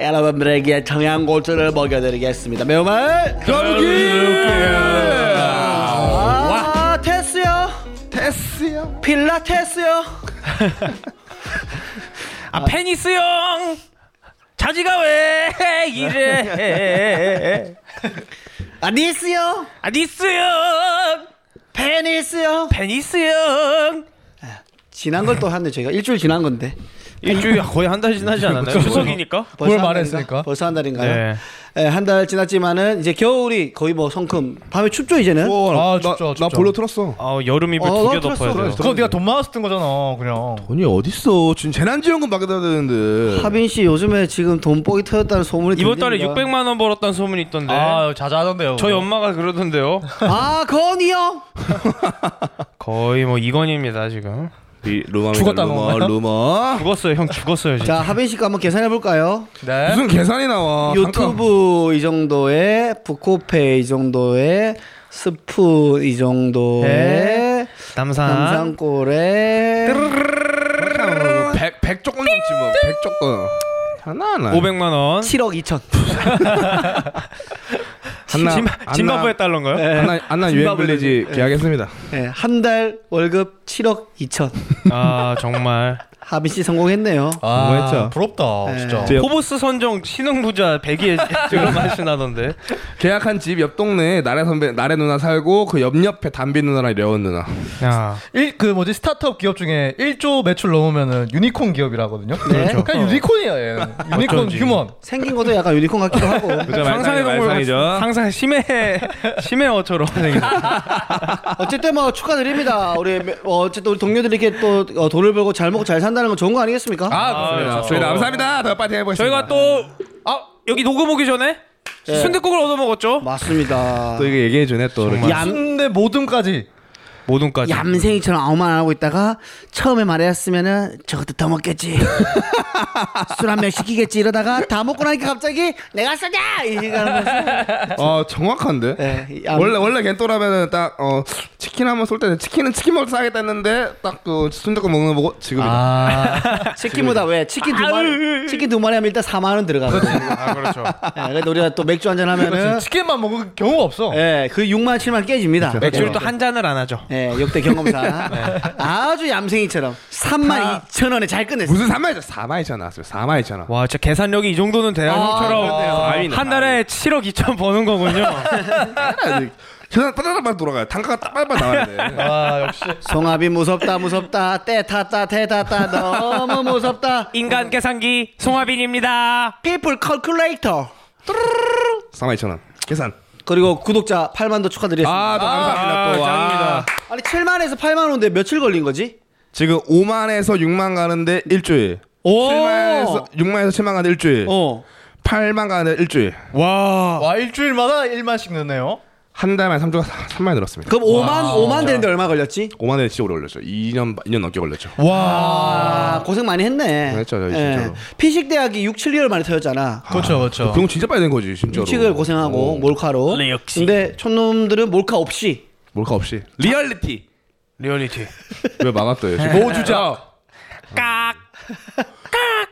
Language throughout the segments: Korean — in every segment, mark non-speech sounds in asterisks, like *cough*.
여러분들에게 청양고추를 먹여드리겠습니다. 매운맛 경기. 아, 테스요. 테스요. 필라테스요. 아 페니스 형 자지가 왜 이래 아 니스요. 아 니스 형 페니스요. 페니스 형 지난 걸또 한데 저희가 일주일 지난 건데. 일주일 거의 한 달 지나지 *laughs* 않았나요? 추석이니까 벌써 뭘한 말했으니까? 달인가? 벌써 한 달인가요? 네. 네, 한 달 지났지만은 이제 겨울이 거의 뭐 성큼 밤에 춥죠 이제는. 오, 아, 나, 춥죠, 나 춥죠. 볼로 틀었어. 아 여름 이불 어, 두개나 덮어야 돼요 그거 네가 돈 많아서 뜬 거잖아 그냥 돈이 어딨어? 지금 재난지원금 받아야 되는데. 하빈 씨 요즘에 지금 돈 뽀이 터졌다는 소문이 이번 달에 들립니다. 600만 원 벌었다는 소문이 있던데 아 자자하던데요 저희 엄마가 그러던데요 아 건이 형. *laughs* 거의 뭐 이건입니다 지금 리, 루머 죽었다는 루머 건가요? 루머. 죽었어요 형 죽었어요 진짜 자 하빈 씨가 한번 계산해 볼까요? 네 무슨 계산이 나와? 유튜브 이 정도에 부코페 이 정도에 스프 이 정도에 남산 남산골에 잠깐. 백, 백 조건 넘지 뭐. 백 조건. 하나 하나. 500만 원 7억 2천. 한나 짐- 짐바브웨 달러인가요? 한나 한나 유엔 짐바브웨 블리지 네. 계약했습니다. 네, 한달 월급 7억 2천. 아 정말 *laughs* 하빈 씨 성공했네요. 아 뭐했죠? 부럽다 네. 진짜 제- 포브스 선정 신흥부자 100위에 지금 맛이 나던데 계약한 집 옆 동네에 나래 선배 나래 누나 살고 그 옆 옆에 담비 누나랑 려원 누나. 야 일, 그 뭐지 스타트업 기업 중에 1조 매출 넘으면은 유니콘 기업이라 하거든요. 네. 그렇죠. 그냥 유니콘이에요. 얘는. 유니콘 어쩐지. human. 생긴 것도 약간 유니콘 같기도 하고. 상상의 동물 같이 항상 심해 심해어처럼 생긴 *laughs* 어쨌든 뭐 축하드립니다. 우리 어, 어쨌든 우리 동료들이 이렇게 또 어, 돈을 벌고 잘 먹고 잘 산다는 건 좋은 거 아니겠습니까? 아, 아, 그렇습니다. 저희 감사합니다. 더 빨리 해보겠습니다. 저희가 또 아, 여기 녹음 오기 전에 네. 순대국을 얻어 먹었죠 맞습니다. 또 이게 얘기해 주네 또. 이렇게. 순대 모듬까지. 모둠까지 얌생이처럼 아무 말 안 하고 있다가 처음에 말했으면은 저것도 더 먹겠지. *laughs* 술 한 병 시키겠지 이러다가 다 먹고 나니까 갑자기 내가 쏘자 이러면서 어 정확한데. 네, 얌- 원래 원래 겐토라면은 딱어 치킨 한번 쏠 때는 치킨은 치킨 먹을 때 싸겠다 했는데 딱그 순대국 먹는 거 보고 지금 아. *laughs* 치킨보다 왜 치킨 두 마리 치킨 두 마리 하면 일단 4만 원 들어가거든요. 아 그렇죠 네, 그래도 우리가 또 맥주 한 잔 하면은 치킨만 먹을 경우가 없어. 예, 그 6만 7만 깨집니다. 맥주를 네. 또한 잔을 안 하죠 예, 역대 경험사. *laughs* 아주 얌생이처럼 3만 2천 원에 잘 끝냈어요. 무슨 3만 2천 4만 2천 나왔어요. 4만 2천 원. 와 진짜 계산력이 이 정도는 돼야 아, 형처럼 그렇네요. 한 달에 7억 2천 버는 거군요 계산 빠르게 돌아가요. 단가가 딱 빨리 나와야 돼. *laughs* 아, 역시. 송합이 무섭다 무섭다 때 탔다 태 탔다 너무 무섭다. 인간 계산기 송하빈입니다 People calculator. 4만 2천 원. 계산. 그리고 구독자 8만 도 축하드리겠습니다. 아, 또 감사합니다. 아, 또. 와. 짱입니다. 아니 7만에서 8만 원인데 며칠 걸린 거지? 지금 5만에서 6만 가는데 일주일. 오. 7만에서 6만에서 7만 가는데 일주일. 어. 8만 가는데 일주일. 와 와, 일주일마다 1만씩 넣네요. 한 달만 3조 3만 늘었습니다. 그럼 5만 5만 되는데 얼마 걸렸지? 5만 원에 진짜 오래 걸렸죠. 2년 2년 넘게 걸렸죠. 아, 고생 많이 했네. 했죠, 저희 진짜로. 피식 대학이 6, 7개월 만에 터졌잖아. 그렇죠, 그렇죠. 그건 진짜 빨리 된 거지, 진짜로. 육식을 고생하고 어. 몰카로. 네, 역시. 근데 촌놈들은 몰카 없이 몰카 없이. 리얼리티. 리얼리티 *laughs* 왜 막았어요? 모 주자. 깍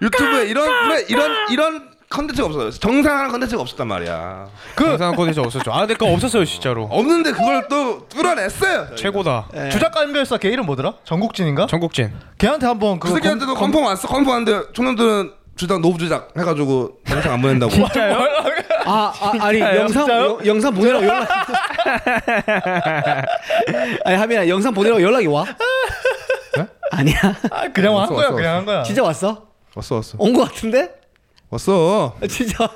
유튜브에 이런 이런 이런 컨텐츠가 없어요. 정상한 컨텐츠가 없었단 말이야. 그 영상 콘텐츠 없었죠 아 그거 없었어요 진짜로 없는데 그걸 또 뚫어냈어요. 최고다 예. 주작가 인별사 걔 이름 뭐더라? 전국진인가? 전국진 걔한테 한번 그 그거 새끼한테도 컨펌 왔어. 컨펌 왔는데 총놈들은 주작 노브 주작 해가지고 영상 안 보낸다고. *laughs* 진짜요? 아, 아 *laughs* 아니? 영상? 여- 영상 *laughs* 보내라고 연락 아니 하빈아 영상 보내라고 연락이 와? 아니야 아, 그냥 한 왔어, 거야, 왔어, 그냥 한 거야. 진짜 왔어? 왔어 왔어 온 거 같은데? 왔어. 진짜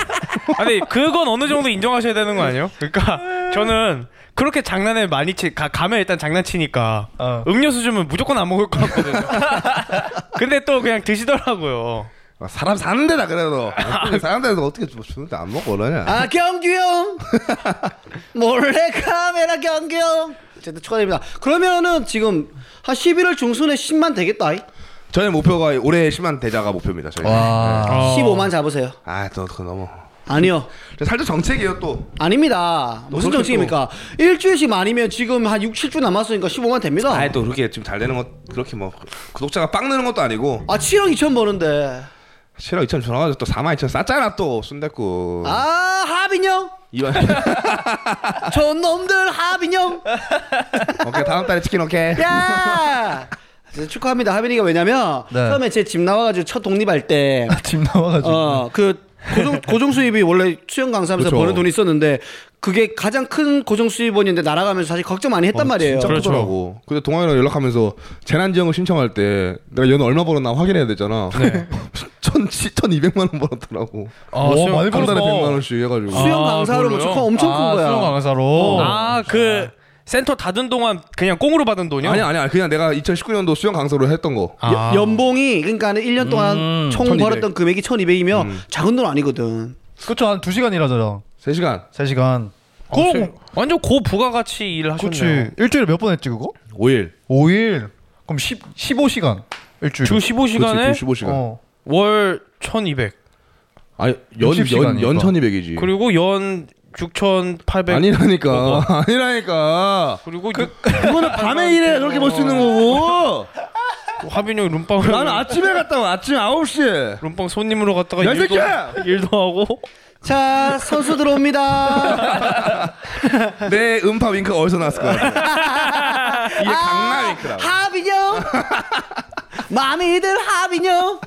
*laughs* 아니 그건 어느 정도 인정하셔야 되는 거 아니에요? 그러니까 저는 그렇게 장난을 많이 치 가, 가면 일단 장난치니까 어. 음료수 주면 무조건 안 먹을 것 같거든요. *laughs* 근데 또 그냥 드시더라고요. 아, 사람 사는 데다 그래도 사는 데서 어떻게 뭐 주는데 안 먹고 그러냐. 아 경규 형 *laughs* 몰래 카메라 경규 형 어쨌든 축하드립니다 그러면은 지금 한 11월 중순에 10만 되겠다 이? 저희 목표가 올해 10만 대자가 목표입니다. 저희. 와. 어. 15만 잡으세요 아또 그거 너무. 아니요 살짝 정책이에요 또. 아닙니다 무슨 그렇게 정책입니까 일주일씩 많이면 지금 한 6, 7주 남았으니까 15만 됩니다 아예 또 그렇게 지금 잘 되는 것 그렇게 뭐 구독자가 빵 느는 것도 아니고 아 7억 2천 버는데 싫어 2천 전화가지고 또 4만 2천 쌌잖아 또 순댓국. 아 하빈형 이번 *laughs* 저 놈들 하빈형 오케이 다음 달에 치킨 오케이. 야 축하합니다 하빈이가 왜냐면 네. 처음에 제 집 나와가지고 첫 독립할 때 *laughs* 집 나와가지고. 어, 그 고정 고정 수입이 원래 수영 강사하면서 그쵸. 버는 돈이 있었는데 그게 가장 큰 고정 수입원인데 날아가면서 사실 걱정 많이 했단 말이에요. 진짜 그렇죠. 크더라고. 근데 동아이랑 연락하면서 재난지원금 신청할 때 내가 연애 얼마 벌었나 확인해야 되잖아. 네. *laughs* 천, 천 이백만 원 벌었더라고. 아, 오, 수영- 많이 한 달에 벌었어. 백만 원씩 해가지고. 수영 아, 강사로 뭐? 축하 엄청 큰 아, 거야. 수영 강사로. 아, 그 센터 닫은 동안 그냥 꽁으로 받은 돈이요? 아니 아니야 그냥 내가 2019년도 수영 강사로 했던 거. 아. 여- 연봉이 그러니까 1년 동안 음, 총 1200. 벌었던 금액이 1,200이면 음. 작은 돈 아니거든. 그쵸 한 2시간 일하잖아. 3시간 3시간. 어, 세- 완전 고 부가가치 일을 하셨네요. 그치. 일주일에 몇 번 했지 그거? 5일. 5일. 그럼 10, 15시간. 일주일에. 주 15시간에 15시간. 어. 월 1,200. 아니 연, 60 연, 연 시간이니까. 1200이지. 그리고 연 6,800. 아니라니까. *laughs* 아니라니까. 그리고 그거는 밤에 일해 그렇게 벌수 있는 거고. *laughs* 화빈 형이 룸빵을 나는 아침에 갔다 와. 아침 9시에. 룸빵 손님으로 갔다가 야, 이 일도, 새끼야! *laughs* 일도 하고 자 선수 들어옵니다. 내 음파 윙크 어디서 나왔을 거야? 이게 강남 윙크라고. 하빈형 마미들 하빈형.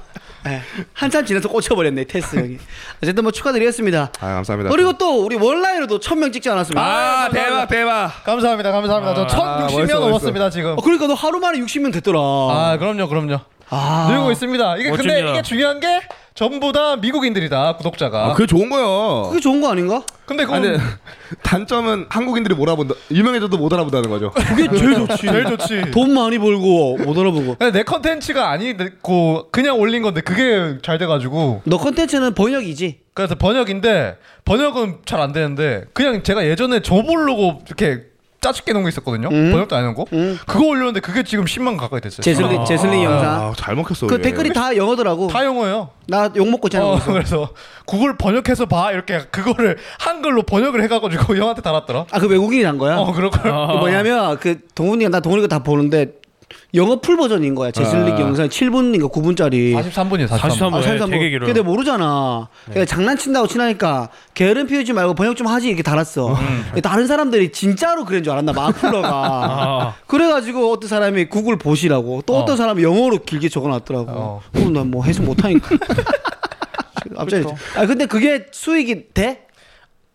네, 한참 지나서 꽂혀버렸네 테스 형이. 어쨌든 뭐 축하드리겠습니다. 아 감사합니다. 그리고 또 우리 원라인으로도 1000명 찍지 않았습니까? 아 대박 대박. 감사합니다. 감사합니다. 저 아, 1060명 멋있어, 넘었습니다 지금. 어, 그러니까 너 하루 만에 60명 됐더라. 아, 그럼요. 그럼요. 아. 늘고 있습니다. 이게 근데 멋집니다. 이게 중요한 게 전부 다 미국인들이다 구독자가. 아, 그게 좋은 거야. 그게 좋은 거 아닌가? 근데 아, 그건 근데 단점은 한국인들이 못 알아본다. 유명해져도 못 알아본다는 거죠. 그게 제일 좋지. *laughs* 제일 좋지. 돈 많이 벌고 못 알아보고. 내 컨텐츠가 아니고 그냥 올린 건데 그게 잘 돼가지고 너 컨텐츠는 번역이지. 그래서 번역인데 번역은 잘 안 되는데 그냥 제가 예전에 저 보려고 이렇게 짜집게 놓은 거 있었거든요. 음. 번역도 안 해놓은 거. 음. 그거 올렸는데 그게 지금 10만 가까이 됐어요. 제슬리 제슬리 영상. 아, 잘 먹혔어. 그 이게. 댓글이 다 영어더라고. 다 영어예요. 나 욕 먹고 있잖아. 어. 그래서 *laughs* 그걸 번역해서 봐 이렇게 그거를 한글로 번역을 해가지고 *laughs* 형한테 달았더라. 아 그 외국인이 한 거야. 어 그럴 걸. 아. 그 뭐냐면 그 동훈이가 나 동훈이가 다 보는데 영어 full 버전인 거야. 제슬릭 아. 영상 7분인가 9분짜리. 43분이에요. 43분. 43분. 아, 네, 삼삼 되게 분. 길어요. 근데 모르잖아. 그러니까 장난친다고 친하니까 게으름 피우지 말고 번역 좀 하지 이렇게 달았어. 근데 다른 사람들이 진짜로 그런 줄 알았나 마플러가. *laughs* 아. 그래가지고 어떤 사람이 구글 보시라고 또 어. 어. 떤 사람이 영어로 길게 적어놨더라고. 어. 그럼 난뭐 해석 못하니까. *laughs* 갑자기. 아 근데 그게 수익이 돼?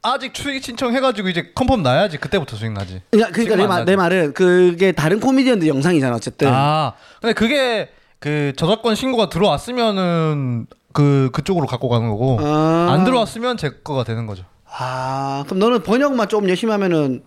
아직 수익 신청해가지고 이제 컨펌 나야지 그때부터 수익 나지. 그러니까, 그러니까 지금 내, 나지. 내 말은 그게 다른 코미디언들 영상이잖아 어쨌든. 아 근데 그게 그 저작권 신고가 들어왔으면은 그 그쪽으로 갖고 가는 거고 아. 안 들어왔으면 제 거가 되는 거죠. 아 그럼 너는 번역만 좀 열심히 하면은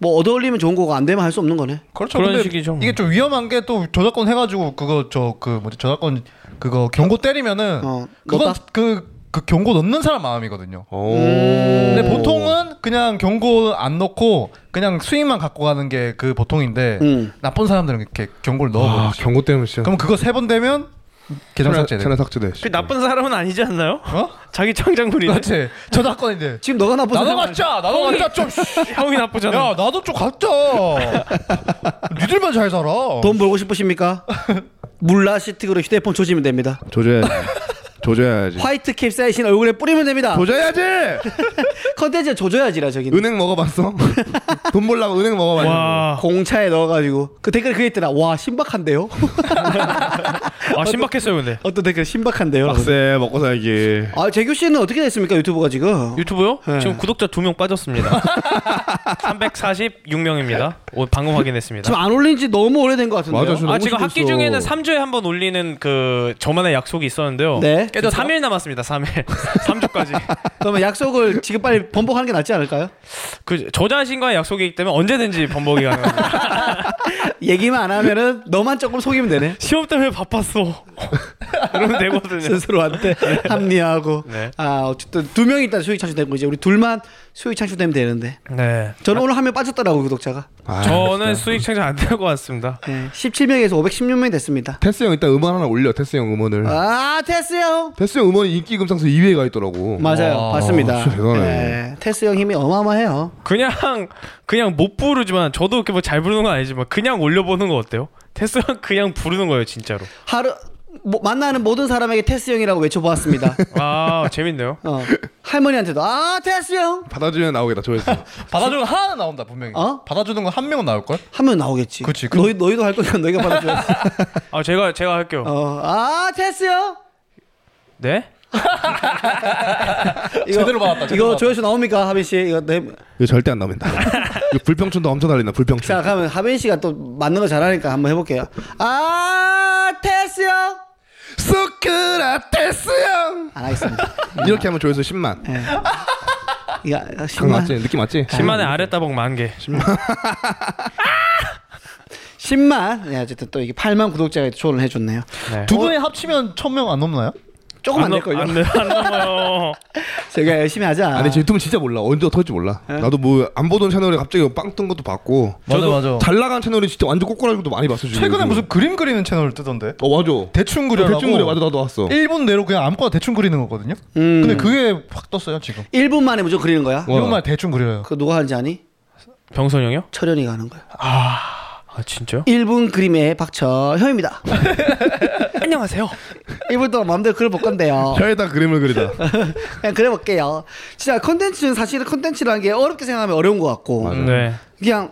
뭐 얻어 올리면 좋은 거고 안 되면 할 수 없는 거네. 그렇죠. 그런 식이죠. 이게 좀 위험한 게 또 저작권 해가지고 그거 저 그 뭐지 저작권 그거 경고 때리면은 어, 그건 넣었다? 그, 그 경고 넣는 사람 마음이거든요. 오. 근데 보통은 그냥 경고 안 넣고 그냥 수익만 갖고 가는 게 그 보통인데 음. 나쁜 사람들은 이렇게 경고를 아, 넣어버리지. 경고 때문에 진짜. 그럼 그거 세 번 되면 계정 삭제돼. 채널 삭제돼. 그 나쁜 사람은 아니지 않나요? 어? 자기 창작물인데 그렇지. 저작권인데. 지금 너가 나쁜 나도 갖자. 나도 갖자 좀. 씨. *laughs* 형이 나쁘잖아. 야 나도 좀 갖자. 니들만 잘 살아. 돈 벌고 싶으십니까? *laughs* 물라 시틱으로 휴대폰 조지면 됩니다. 조져야지. 조져야지. 화이트 캡 사이신 얼굴에 뿌리면 됩니다. 조져야지. *laughs* 컨텐츠 조져야지라 저기는. 은행 먹어봤어? *laughs* 돈 벌라고 은행 먹어봤냐? 와, 공차에 넣어가지고 그 댓글 그게 있더라. 와 신박한데요? *laughs* 아 신박했어요 근데. 어떤 댓글 신박한데요? 빡세 먹고 살기. 아 재규 씨는 어떻게 됐습니까 유튜브가 지금? 유튜브요? 네. 지금 구독자 두 명 빠졌습니다. 346명입니다. 오, 방금 확인했습니다. 지금 안 올린 지 너무 오래된 것 같은데요. 맞아, 지금 아 지금 학기. 중에는 3주에 한 번 올리는 그 저만의 약속이 있었는데요. 네. 지금 3일 남았습니다. 3일. 3주까지. *laughs* 그러면 약속을 지금 빨리 번복하는 게 낫지 않을까요? 그 저 자신과의 약속이기 때문에 언제든지 번복이 가능합니다. *laughs* 얘기만 안 하면은 너만 조금 속이면 되네. 시험 때문에 바빴어. *laughs* 이러면 되거든요. 스스로한테 합리화하고. 네. 아 어쨌든 두 명이 일단 수익 창출되고 이제 우리 둘만 수익 창출되면 되는데. 네. 저는 오늘 한 명 빠졌더라고 구독자가. 아, 저는. 수익 창출 안 될 것 같습니다. 네, 17명에서 516명 됐습니다. 테스 형 이따 음원 하나 올려. 테스 형 음원을. 아 테스 형. 테스 형 음원이 인기 금상수 2위에 가 있더라고. 맞아요, 와, 맞습니다. 진짜 대단해. 네, 테스 형 힘이 어마어마해요. 그냥 그냥 못 부르지만 저도 이렇게 뭐 잘 부르는 건 아니지만 그냥 올려보는 거 어때요? 테스랑 그냥 부르는 거예요 진짜로. 하루 뭐, 만나는 모든 사람에게 테스 형이라고 외쳐보았습니다. *laughs* 아 재밌네요. 어. 할머니한테도 아 테스 형 받아주면 나오겠다 조회수. *laughs* 받아주는 거 하나는 나온다 분명히. 어? 받아주는 거한 명은 나올 걸? 하면 나오겠지. 그치, 그- 너희 너희도 할 거니까 너희가 받아줘야지. *laughs* 아 제가 제가 할게요. 어, 아 테스 형. 네? *laughs* 이거, 제대로 받았다, 제대로 이거 받았다. 조회수 나옵니까 하빈 씨? 이거 내. 이거 절대 안 나옵니다. *laughs* 이거 불평춘도 엄청 달린다. 불평춘. 자 그러면 하빈 씨가 또 맞는 거 잘하니까 한번 해볼게요. 아 테스 형. 소크라테스 형. 안 하겠습니다. 이렇게 하면 조회수 10만. 예. 이거 강 10만 맞지? 느낌 맞지? 10만에 아랫다복 만 개. 10만. *laughs* 네, 어쨌든 또 이게 8만 구독자가 조언을 해줬네요. 네. 두 분이 합치면 천명안 넘나요? 조금 안 넘- 될걸요. 안, 돼- 안 넘어요. *laughs* 제가 열심히 하자. 아니 제 유튜브 진짜 몰라. 언제 터질지 몰라. 예? 나도 뭐 안 보던 채널에 갑자기 빵 뜬 것도 봤고. 맞아, 맞아. 잘 나간 채널이 진짜 완전 꼬꼬라진 것도 많이 봤어. 지금. 최근에 무슨 그림 그리는 채널 뜨던데. 어 맞아. 대충 그려라고. 대충 그래 맞아 나도 왔어. 1분 내로 그냥 아무거나 대충 그리는 거거든요. 음. 근데 그게 확 떴어요 지금. 1분 만에 무조건 그리는 거야? 와. 이것만 대충 그려요. 그거 누가 하는지 아니? 병선 형이요? 철현이가 하는 거야. 아 진짜요? 1분 그림의 박철형입니다. *laughs* 안녕하세요. 1분 동안 마음대로 그려볼 건데요. 혀에다 그림을 그리다. *laughs* 그냥 그려볼게요. 진짜 컨텐츠는 사실은 컨텐츠라는 게 어렵게 생각하면 어려운 것 같고 네. 그냥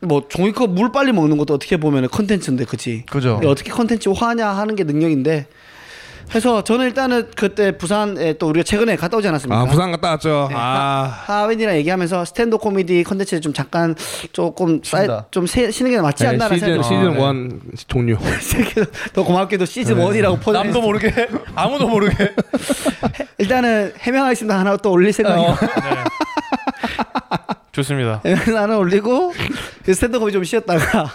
뭐 종이컵 물 빨리 먹는 것도 어떻게 보면 컨텐츠인데 그치? 그죠. 어떻게 컨텐츠화냐 하는 게 능력인데 그래서 저는 일단은 그때 부산에 또 우리가 최근에 갔다 오지 않았습니까? 아 부산 갔다 왔죠. 네, 아 하, 하웬이랑 얘기하면서 스탠드 코미디 컨텐츠에 좀 잠깐 조금 사이, 쉰다. 좀 세, 쉬는 게 맞지 네, 않나라는 시즌 생각이 시즌 네. 원 종료. *laughs* 들어요. 더 고맙게도 시즌 원이라고 포장 남도 모르게 아무도 모르게. *laughs* 일단은 해명하겠습니다 하나 또 올릴 생각이에요 어. *laughs* 좋습니다. 해명 하나 올리고 그 스탠드 코미디 좀 쉬었다가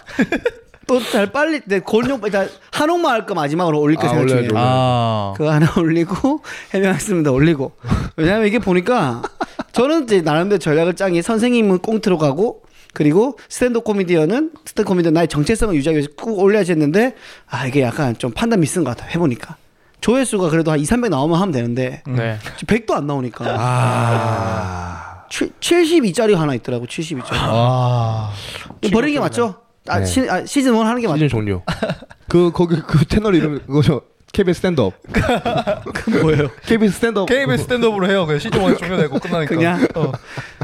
또잘 빨리 내 골룡 일단 한옥마 할거 마지막으로 올릴 거 아, 생각 올려야죠, 중이에요. 아. 그거 하나 올리고 *laughs* 해명했습니다 올리고 왜냐면 이게 보니까 저는 이제 나름대로 전략을 짠게 선생님은 꽁트로 가고 그리고 스탠드 코미디언은 스탠드 코미디언 나의 정체성을 유지하기 위해서 꾹 올려야지 했는데 아 이게 약간 좀 판단 미스인 것 같아 해보니까 조회수가 그래도 한 2, 300 나오면 하면 되는데 네. 지금 100도 안 나오니까 아 72짜리 하나 있더라고 72짜리 아. 버리는 게 맞죠? 아, 네. 시, 아, 시즌 1 하는 게 맞죠? 시즌 종료. *laughs* 그 거기 그 채널 이름 그거죠. KBS 스탠드업. *laughs* 그 뭐예요? KBS 스탠드업. KBS 스탠드업으로 해요. 그냥 시즌 1 종료되고 끝나니까. 그냥? 어.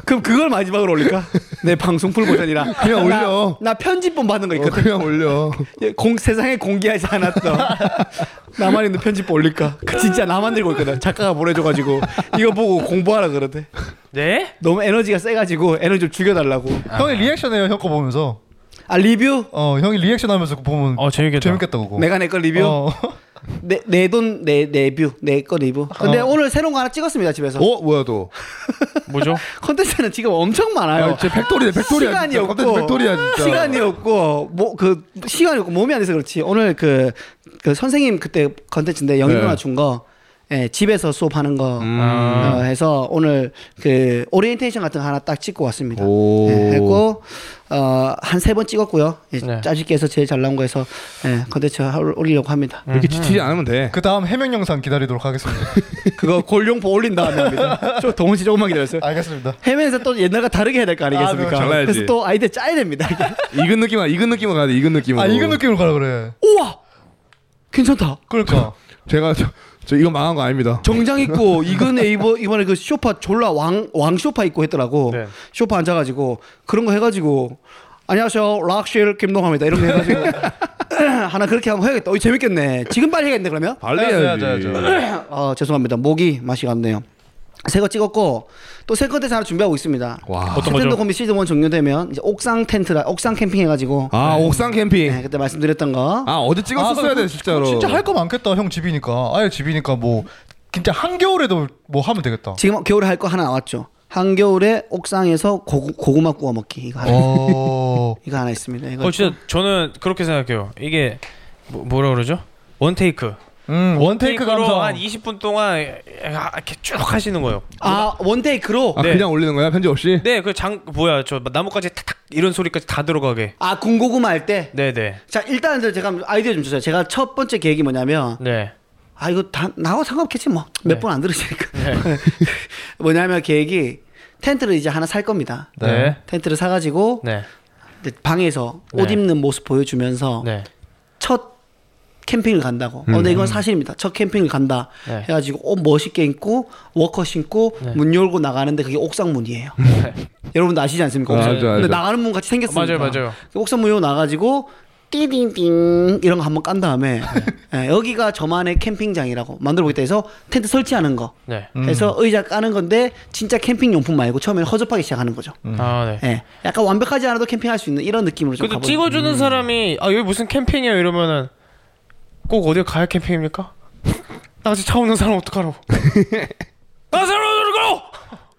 그럼 그걸 마지막으로 올릴까? 내 방송 full 버전이라 그냥 올려. 나, 나 편집본 받는 거 어, 있거든 그냥 올려. 예, 공, 세상에 공개하지 않았던 *laughs* 나만 있는 편집본 올릴까? 그 진짜 나만 들고 있거든. 작가가 보내줘가지고 이거 보고 공부하라 그러대. 네? 너무 에너지가 세가지고 에너지 좀 죽여달라고. 형이 reaction해요. 형 거 보면서. 아 리뷰? 어, 형이 리액션 하면서 보면 어 재밌겠다. 재밌겠다 그거. 내가 내 거 리뷰? 어. 내돈내 내뷰 내 거 리뷰. 근데 어. 오늘 새로운 거 하나 찍었습니다 집에서. 어 뭐야 또? *laughs* 뭐죠? 컨텐츠는 지금 엄청 많아요. 아, 진짜 factory네 factory야. 시간이 진짜. 없고 factory야 진짜. 시간이 없고 뭐 그 시간이 없고 몸이 안 돼서 그렇지 오늘 그, 그 선생님 그때 컨텐츠인데 영희 네. 누나 준거 예, 집에서 수업하는 거 음. 어, 해서 오늘 그 오리엔테이션 같은 거 하나 딱 찍고 왔습니다. 오. 예, 했고 어, 한 세 번 찍었고요. 예, 네. 짜집기 해서 제일 잘 나온 거 해서 예, 컨텐츠 올- 올리려고 합니다. 이렇게 지치지 않으면 돼. 그 다음 해명 영상 기다리도록 하겠습니다. *laughs* 그거 골룡포 올린 다음에 합니다. 저 동훈 씨 조금만 기다렸어요. 알겠습니다. 해명에서 또 옛날과 다르게 해야 될 거 아니겠습니까? 아, 네, 잘라야지. 그래서 또 아이디어 짜야 됩니다. *laughs* 익은 느낌 익은 느낌으로 가야 돼. 익은 느낌으로. 아 이거 느낌으로 가라 그래. 우와 괜찮다. 그러니까. *laughs* 제가 저, 저 이거 망한 거 아닙니다. 정장 입고 *laughs* 이건 이번 이번에 그 쇼파 졸라 왕 왕 쇼파 입고 했더라고. 네. 쇼파 앉아가지고 그런 거 해가지고 안녕하세요 락실 김동합니다 이런 거 해가지고 *laughs* 하나 그렇게 한번 해야겠다. 어, 재밌겠네. 지금 빨리 해야겠네 그러면. 빨리 해야죠, 해야지. 해야죠, 해야죠. 어 죄송합니다. 목이 맛이 갔네요. 새거 찍었고 또 새 컨텐츠 하나 준비하고 있습니다. 와. 어떤 거죠? 코미 시즌 1 종료되면 이제 옥상 텐트라 옥상 캠핑 해가지고 아 옥상 캠핑. 네, 그때 말씀드렸던 거. 아 어제 찍었었어야 아, 돼 그- 진짜로. 진짜 할 거 많겠다. 형 집이니까. 아예 집이니까 뭐 진짜 한겨울에도 뭐 하면 되겠다. 지금 겨울에 할 거 하나 나왔죠. 한겨울에 옥상에서 고, 고구마 구워 먹기 이거 하나 어. *laughs* 이거 하나 있습니다. 이거 어 진짜 저는 그렇게 생각해요. 이게 뭐, 뭐라 그러죠? 원 테이크. 음, 원테이크 감성. 한 20분 동안 이렇게 쭉 하시는 거예요. 아 원테이크로 아 네. 그냥 올리는 거야 편집 없이? 네, 그 장 뭐야 저 나뭇가지 탁탁 이런 소리까지 다 들어가게. 아 군고구마 할 때. 네, 네, 자 일단 제가 아이디어 좀 주세요. 제가 첫 번째 계획이 뭐냐면 네. 아 이거 다 나하고 상관없겠지 뭐몇 네. 번안 들으시니까 네. *laughs* 뭐냐면 계획이 텐트를 이제 하나 살 겁니다. 네. 텐트를 사가지고 네. 방에서 옷 네. 입는 모습 보여주면서 네. 첫 캠핑을 간다고. 어, 근데 이건 사실입니다. 첫 캠핑을 간다. 네. 해가지고 옷 멋있게 입고 워커 신고 문 열고 나가는데 그게 옥상 문이에요. 여러분도 아시지 않습니까? 아, 옥상. 알죠, 근데 알죠. 나가는 문 같이 생겼습니다. 맞아요, 맞아요. 옥상 문 열고 나가지고 띠딩띵 이런 거 한번 깐 다음에 예, 여기가 저만의 캠핑장이라고 만들어 보겠다 해서 텐트 설치하는 거 네. 해서 의자 까는 건데 진짜 캠핑 용품 말고 처음에는 허접하게 시작하는 거죠. 아 네. 예, 약간 완벽하지 않아도 캠핑할 수 있는 이런 느낌으로 좀 그래도 가보는 찍어주는 사람이 아 여기 무슨 캠핑이야 이러면은 꼭 어디 가야 캠핑입니까? 나 아직 차 없는 사람 어떡하라고? *laughs* 나 사람 어떡하라고?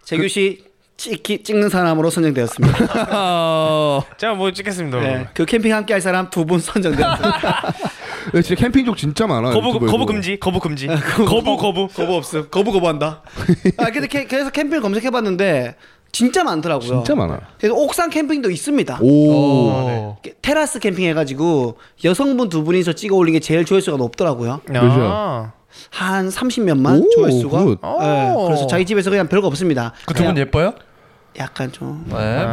재규 씨 찍기, 찍는 사람으로 선정되었습니다. *laughs* 제가 뭐 찍겠습니다. 네, 그 캠핑 함께 할 사람 두 분 선정되었습니다. *laughs* 근데 진짜 캠핑족 진짜 많아. 거부 유튜브에도. 거부 금지 거부 금지 거부 거부 거부 없음. 거부 거부한다. 아 근데 캐, 그래서 캠핑을 검색해봤는데 진짜 많더라고요. 진짜 많아. 그래서 옥상 캠핑도 있습니다. 오. 어. 테라스 캠핑 해가지고 여성분 두 분이서 찍어 올린 게 제일 조회수가 높더라고요. 아. 한 30몇만 오, 조회수가. good. 네, 그래서 자기 집에서 그냥 별거 없습니다. 그 두 분 예뻐요? 약간 좀. 네.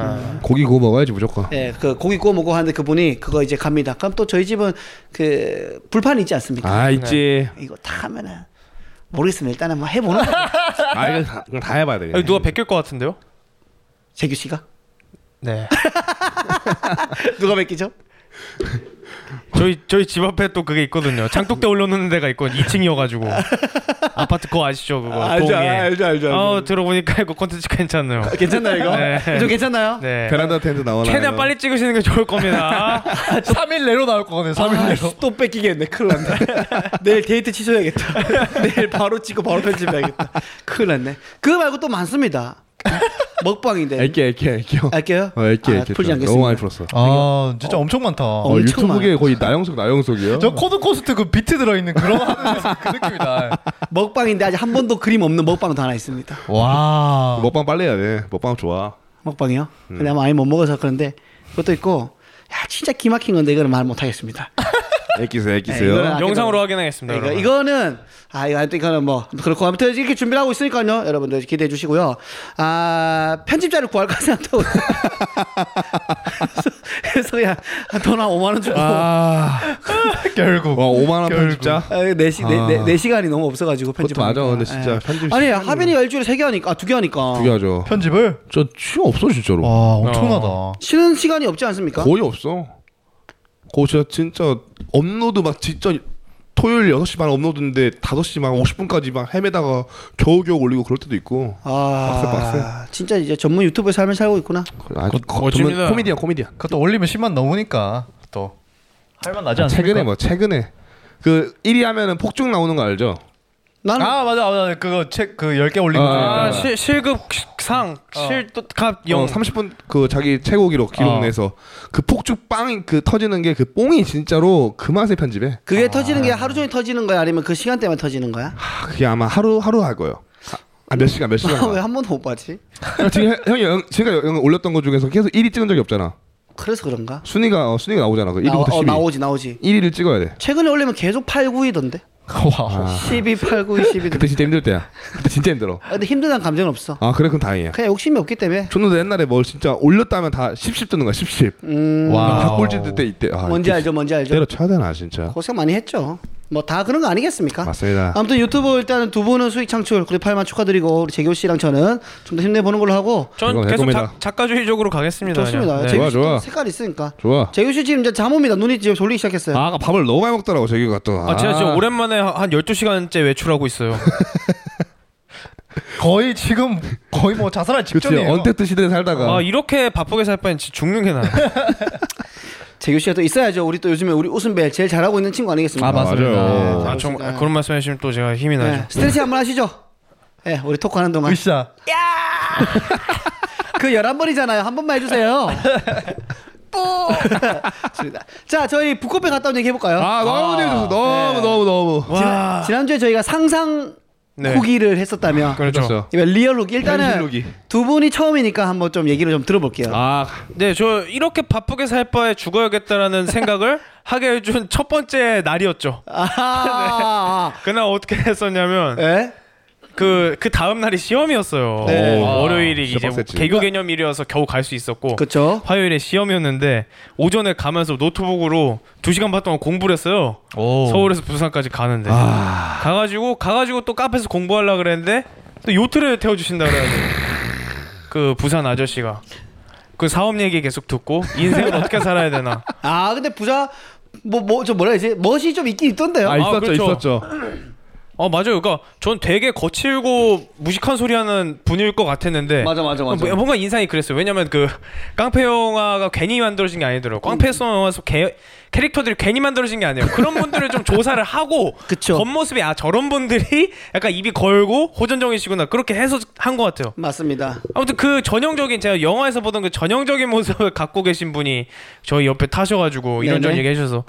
고기 구워 먹어야지 무조건. 예, 그 고기 구워 먹고 하는데 그분이 그거 이제 갑니다. 그럼 또 저희 집은 그 불판이 있지 않습니까? 아 있지. 이거 다 하면은 모르겠습니다. 일단은 한번 해보는 거. *laughs* 아 이거 다, 해봐야 돼. 아니, 누가 베낄 것 같은데요? 재규 씨가 네. *laughs* 누가 베끼죠? 저희 저희 집 앞에 또 그게 있거든요. 장독대 올려놓는 데가 있고 2층이어가지고 아파트 그거 아시죠 그거 동에. 알죠, 알죠. 어 들어보니까 이거 콘텐츠 괜찮네요. 괜찮나요 이거? 네. 좀 괜찮나요? 네. 베란다 텐트 나오나. 최대한 빨리 찍으시는 게 좋을 겁니다. 3일 내로 나올 거거든요. 3일 아, 내로. 또 뺏기겠네. 큰일 났네. *laughs* 내일 데이트 취소해야겠다. *laughs* 내일 바로 찍고 바로 편집해야겠다. 큰일 났네. 그거 말고 또 많습니다. 먹방인데. 애기 애기 애기. 할게요? 어 애기 아, 애기. 풀지 않겠습니다. 너무 많이 풀었어. 아 진짜 엄청 많다. 어, 엄청 유튜브계 거의 나영석 나영석이에요. 저 코드 쿤스트 그 비트 들어있는 그런 그 느낌이다. 먹방인데 아직 한 번도 그림 없는 먹방도 하나 있습니다. 와. 먹방 빨리 해야 돼. 먹방 좋아. 먹방이요? 음. 근데 아마 많이 못 먹어서 그런데 그것도 있고 야 진짜 기막힌 건데 이거는 말 못하겠습니다. 애기세요 네, 애기세요. 이거는 영상으로 확인하겠습니다. 네, 이거, 여러분. 이거 는 아 이거 하여튼 이거는 뭐 그렇고 아무튼 이렇게 준비를 하고 있으니까요 여러분들 기대해 주시고요 아 편집자를 구할까 생각하고 그래서- 그냥 돈한 5만 원 주고 아. 결국. 와 5만 원. 편집자. 아, 네, 시, 네, 네, 네 시간이 너무 없어가지고 편집하니까 맞아. 근데 진짜 예. 편집 아니 하빈이가 일주일에 세 개 하니까 아, 두 개 하니까 두 개 하죠. 편집을. 저 시간 없어 진짜로. 와 엄청나다. 쉬는 시간이 없지 않습니까? 거의 없어. 거 진짜 진짜 업로드 막 진짜 토요일 6시 반 업로드인데 5시 막 50분까지 막 헤매다가 겨우겨우 올리고 그럴 때도 있고. 아 빡세, 빡세. 진짜 이제 전문 유튜브의 삶을 살고 있구나. 아, 거- 거, 멋집니다. 전문 코미디언 코미디언. 그것도 올리면 10만 넘으니까 또 할만 나지 아, 않습니까? 최근에 뭐 최근에 그 1위 하면은 폭죽 나오는 거 알죠? 나는 아 맞아 맞아 그거 책 그 10개 올린 거. 아, 아, 실, 실급 상 실값 영 어, 30분 그 자기 최고 기록 기록 어. 내서 그 폭죽 빵그 터지는 게 그 뽕이 진짜로 그 맛에 편집해. 그게 터지는 게 하루 종일 터지는 거야 아니면 그 시간대만 터지는 거야? 아, 그게 아마 하루 하루 할 거예요. 아, 몇 시간 몇 시간. *laughs* 왜 한 번도 못 봤지? 지금 형- 형이 영, 제가 영 올렸던 것 중에서 계속 1위 찍은 적이 없잖아. 그래서 그런가? 순위가 어, 순위가 나오잖아. 그 나, 1위부터 어, 10위. 나오지 나오지. 1위를 찍어야 돼. 최근에 올리면 계속 8, 9위던데. 와. 12, 8, 9위, 12. 그때 진짜 힘들 때야. 그때 진짜 힘들어. 아, 근데 힘들다는 감정은 없어. 아 그래 그럼 다행이야. 그냥 욕심이 없기 때문에. 저는 옛날에 뭘 진짜 올렸다면 다 10, 10 뜨는 거야 10, 10. 음, 와. 다 꼴찌 뜰때 이때. 아, 뭔지 알죠, 뭔지 알죠. 때려쳐야 되나 진짜. 고생 많이 했죠. 뭐 다 그런 거 아니겠습니까? 맞습니다. 아무튼 유튜브 일단은 두 분은 수익 창출 그리고 8만 축하드리고 우리 재교 씨랑 저는 좀 더 힘내보는 걸로 하고 전 계속. 작, 작가주의적으로 가겠습니다. 좋습니다. 네. 좋아, 좋아. 색깔 있으니까. 좋아. 재교 씨 지금 이제 잠 옵니다. 눈이 지금 졸리기 시작했어요. 아, 아까 밥을 너무 많이 먹더라고 저기가 또. 아, 제가 지금 오랜만에 한 12시간째 외출하고 있어요. *laughs* 거의 지금 거의 뭐 자살할 직전이에요. 언택트 시대에 살다가 아, 이렇게 바쁘게 살 바엔 죽는 게 나아요. *laughs* 재교 씨가 또 있어야죠. 우리 또 요즘에 우리 웃음벨 제일 잘하고 있는 친구 아니겠습니까? 아 맞습니다. 맞아요. 네. 아, 정, 아, 그런 말씀 해주시면 또 제가 힘이 나죠. 네. 스트레치 한번 하시죠. 예, 네, 우리 토크하는 동안. 으쌰. *laughs* 그 11번이잖아요. 한 번만 해주세요. *laughs* 뽀! 좋습니다. 자, 저희 북코페 갔다 온 얘기 해볼까요? 아 너무 재밌었어. 너무 너무 너무. 지난, 지난주에 저희가 상상 네. 후기를 했었다면 그렇죠. 그렇죠. 이번 리얼 후기 일단은 후기. 두 분이 처음이니까 한번 좀 얘기를 좀 들어볼게요. 아 네, 저 이렇게 바쁘게 살 바에 죽어야겠다라는 생각을 *laughs* 하게 해준 첫 번째 날이었죠. 아, *laughs* 그날 어떻게 했었냐면 예? 그 그 다음 날이 시험이었어요. 네. 어, 아, 월요일이 이제 빡셌지. 개교 개념일이어서 겨우 갈 수 있었고 그렇죠. 화요일에 시험이었는데 오전에 가면서 노트북으로 2시간 반 동안 공부를 했어요. 오. 서울에서 부산까지 가는데 아. 가가지고 가가지고 또 카페에서 공부하려 그랬는데 또 요트를 태워주신다 그래가지고 *laughs* 그 부산 아저씨가 그 사업 얘기 계속 듣고 인생을 *laughs* 어떻게 살아야 되나 아 근데 부자 뭐 뭐 저 뭐라 해야지 멋이 좀 있긴 있던데요. 아 있었죠 그렇죠. 있었죠. *clears throat* 어 맞아요 그러니까 전 되게 거칠고 무식한 소리 하는 분일 것 같았는데 맞아 맞아 맞아. 뭐- 뭔가 인상이 그랬어요 왜냐면 그 깡패 영화가 괜히 만들어진 게 아니더라고 깡패 영화에서 개, 캐릭터들이 괜히 만들어진 게 아니에요 그런 분들을 좀 조사를 하고 *laughs* 그쵸. 겉모습이 아 저런 분들이 약간 입이 걸고 호전적이시구나 그렇게 해서 한 것 같아요 맞습니다. 아무튼 그 전형적인 제가 영화에서 보던 그 전형적인 모습을 *laughs* 갖고 계신 분이 저희 옆에 타셔가지고 이런저런. 얘기해 주셔서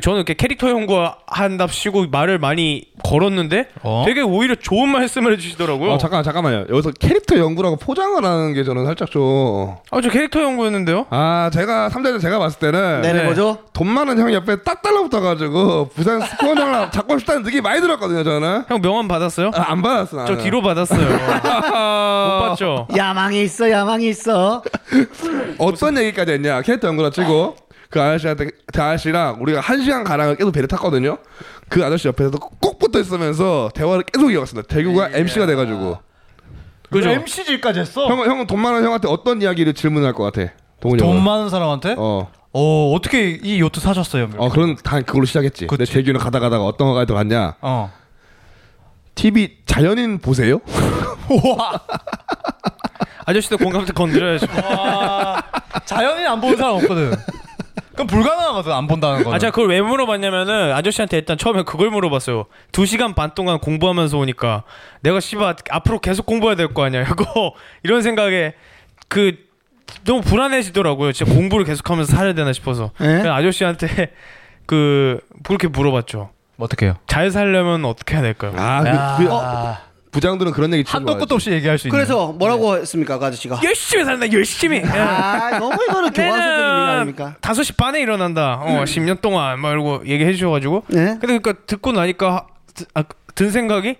저는 이렇게 캐릭터 연구한답시고 말을 많이 걸었는데 어? 되게 오히려 좋은 말씀을 해주시더라고요. 아 잠깐 잠깐만요. 여기서 캐릭터 연구라고 포장을 하는 게 저는 살짝 좀. 아, 저 캐릭터 연구였는데요. 아 제가 삼자전 제가 봤을 때는 네네 네. 뭐죠? 돈 많은 형 옆에 딱 달라붙어가지고 부산 스포 형을 *laughs* 잡고 싶다는 느낌이 많이 들었거든요 저는. 형 명함 받았어요? 아, 안 받았어 나는. 저 뒤로 받았어요. *laughs* 못 받죠. 야망이 있어 야망이 있어. 어떤 얘기까지 했냐 캐릭터 연구라 치고 그 아저씨한테 그 아저씨랑 우리가 한 시간 가량을 계속 배를 탔거든요 그 아저씨 옆에서 꼭 붙어 있으면서 대화를 계속 이어갔습니다 대규가 MC가 돼가지고 그죠? MC질까지 했어. 형은 형은 돈 많은 형한테 어떤 이야기를 질문할 것 같아 동훈이 돈 형은 많은 사람한테? 어. 어, 어떻게 이 요트 사셨어요? 어 그런 다 그걸로 시작했지 근데 재규는 가다 가다가 어떤 거가 들어갔냐 어. TV 자연인 보세요 아저씨도 공감대 건드려야죠. 자연인 안 보는 사람 없거든. 그럼 불가능하거든 안 본다는 거. 아, 제가 그걸 왜 물어봤냐면은 아저씨한테 일단 처음에 그걸 물어봤어요. 두 시간 반 동안 공부하면서 오니까 내가 씨발 앞으로 계속 공부해야 될 거 아니야. 이거 *laughs* 이런 생각에 그 너무 불안해지더라고요. 진짜 공부를 계속하면서 살아야 되나 싶어서. 예? 아저씨한테 *laughs* 그 그렇게 물어봤죠. 어떻게 해요? 잘 살려면 어떻게 해야 될까요? 아 그, 그, 부장들은 그런 얘기 치는 한도 거 끝도 없이 얘기할 수 있는. 그래서 뭐라고 했습니까 그 아저씨가? 열심히 산다 열심히. 예. 아 너무 이거는 교과서적인 얘기 아닙니까? 다섯 시 반에 일어난다. 어, 10년 동안 막 이러고 얘기해 주셔가지고. 네. 근데 그러니까 듣고 나니까 드- 아, 든 생각이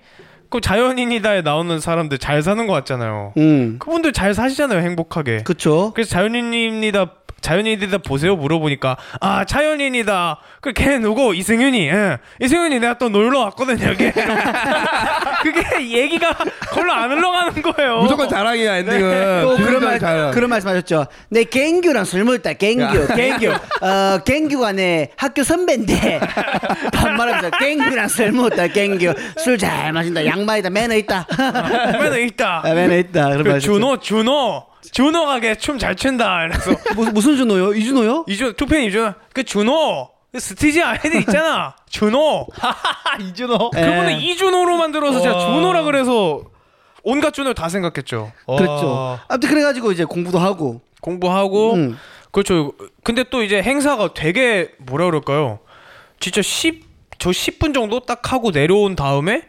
그 자연인이다에 나오는 사람들 잘 사는 것 같잖아요. 음. 그분들 잘 사시잖아요, 행복하게. 그쵸. 그래서 자연인입니다. 자연인이다 보세요. 물어보니까 아 자연인이다. 그걔 누구? 이승윤이. 예. 이승윤이 내가 또 놀러 왔거든요 여기 *laughs* 그게 얘기가 별로 안 흘러가는 거예요. 무조건 자랑이야 엔딩은. 또 그런 말 자랑. 그런 말씀하셨죠. 내 갱규랑 술 먹다 갱규 갱규. 어 갱규가 내 학교 선배인데 *laughs* 반말하면서 갱규랑 술 먹다 갱규. 술 잘 마신다. 양말이다. 매너 있다. 매너 있다. 아, 매너 있다. 그런 그말 준호 준호 준호가 걔춤 잘 춘다. 그래서. 무슨 무슨 준호요? 이준호요? 이준 투팬 이준. 그 준호. 그 스티지 아이들 있잖아. 준호. *laughs* 이준호. 예. 그분은 이준호로 만들어서 제가 와. 준호라 그래서 온갖 준호를 다 생각했죠. 그렇죠. 아무튼 그래가지고 이제 공부도 하고. 공부하고. 음. 그렇죠. 근데 또 이제 행사가 되게 뭐라 그럴까요? 진짜 10 저 10분 정도 딱 하고 내려온 다음에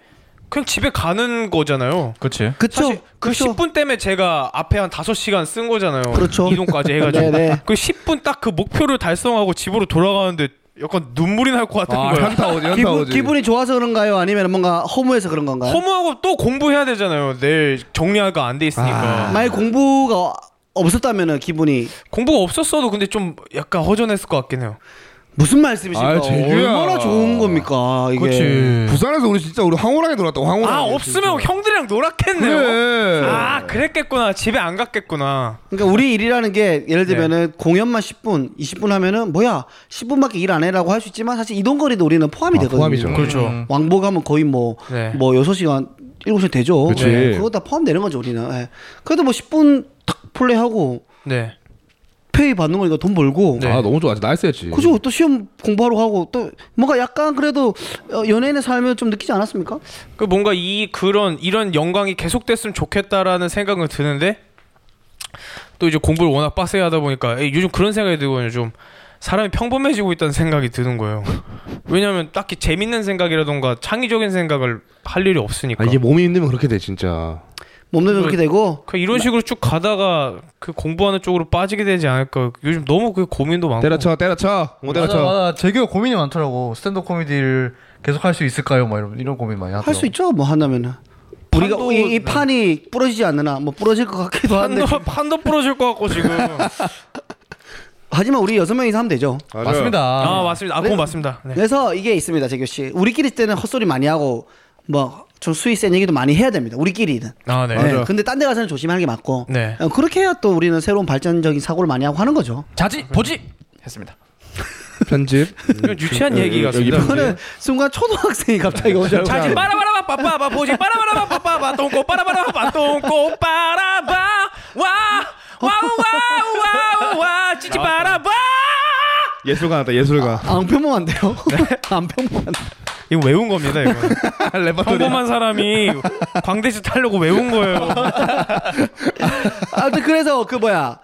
그냥 집에 가는 거잖아요 그렇지. 그쵸 사실 그 그쵸. 10분 때문에 제가 앞에 한 5시간 쓴 거잖아요. 그렇죠. 이동까지 해가지고. 네네. *laughs* 그 10분 딱 그 목표를 달성하고 집으로 돌아가는데 약간 눈물이 날 것 같은 아 거예요. 현타 오지 현타 기분, 오지 기분이 좋아서 그런가요? 아니면 뭔가 허무해서 그런 건가요? 허무하고 또 공부해야 되잖아요. 내일 정리가 안 돼 있으니까. 아. 만약 공부가 없었다면은 기분이 공부가 없었어도 근데 좀 약간 허전했을 것 같긴 해요. 무슨 말씀이십니까? 아. 얼마나 좋은 겁니까 이게? 그렇지. 부산에서 우리 진짜 우리 황홀하게 놀았다 황홀하게 아 없으면 형들이랑 놀았겠네요. 그래 아 그랬겠구나. 집에 안 갔겠구나. 그러니까 우리 일이라는 게 예를 네. 들면은 공연만 10분, 20분 하면은 뭐야 10분밖에 일 안 해라고 할 수 있지만 사실 이동 거리도 우리는 포함이 아, 되거든요. 포함이죠. 그렇죠. 음. 왕복 하면 거의 뭐 네. 뭐 6시간 7시간 되죠. 그치. 네, 그거 다 포함되는 거죠, 우리는. 예. 그래도 뭐 10분 탁 플레이하고 네. 페이 받는 거니까 돈 벌고 네. 아 너무 좋아 나이스였지 그죠? 또 시험 공부하러 가고 또 뭔가 약간 그래도 어, 연예인의 삶을 좀 느끼지 않았습니까? 그 뭔가 이 그런 이런 영광이 계속됐으면 좋겠다라는 생각은 드는데 또 이제 공부를 워낙 빡세게 하다 보니까 에이, 요즘 그런 생각이 들거든요. 좀 사람이 평범해지고 있다는 생각이 드는 거예요. 왜냐하면 딱히 재밌는 생각이라던가 창의적인 생각을 할 일이 없으니까. 아 이게 몸이 힘들면 그렇게 돼 진짜 몸도 그렇게 되고 그 이런 식으로 쭉 가다가 그 공부하는 쪽으로 빠지게 되지 않을까. 요즘 너무 그 고민도 많고. 때려쳐 때려쳐 뭐 맞아, 때려쳐 맞아. 재규가 고민이 많더라고. 스탠드 코미디를 계속 할 수 있을까요? 막 이런 이런 고민 많이 하더라고. 할 수 있죠, 뭐 한다면은 우리가 판도- 이, 이 판이 부러지지 않느나 뭐 부러질 것 같기도 한데 판도 *laughs* 판도 부러질 것 같고 지금. *laughs* 하지만 우리 여섯 명이서 하면 되죠. 맞아요. 맞습니다. 아 맞습니다. 아 그건 맞습니다. 네. 그래서 이게 있습니다, 재규 씨. 우리끼리 때는 헛소리 많이 하고 뭐 좀 수위 센 얘기도 많이 해야 됩니다. 우리끼리는. 아 네. 네. 근데 딴 데 가서는 조심하는 게 맞고. 네. 어, 그렇게 해야 또 우리는 새로운 발전적인 사고를 많이 하고 하는 거죠. 자지 보지 했습니다. 편집. *laughs* 이건 유치한 얘기 여기 같습니다. 그거는 순간 초등학생이 갑자기 오셔서 자지 빠라바라바 빠빠바 보지 빠라바라바 빠빠바 똥꼬 빠라바라바 똥꼬 빠라바 와와와와와 찌찌 빠라바 예술가 나다 예술가. 안 평범한데요? 네. *laughs* 안 평범한데. 이거 외운 겁니다 이거 *laughs* 레퍼토리. 평범한 사람이 광대짓 타려고 외운 거예요 아무튼 그래서 그 뭐야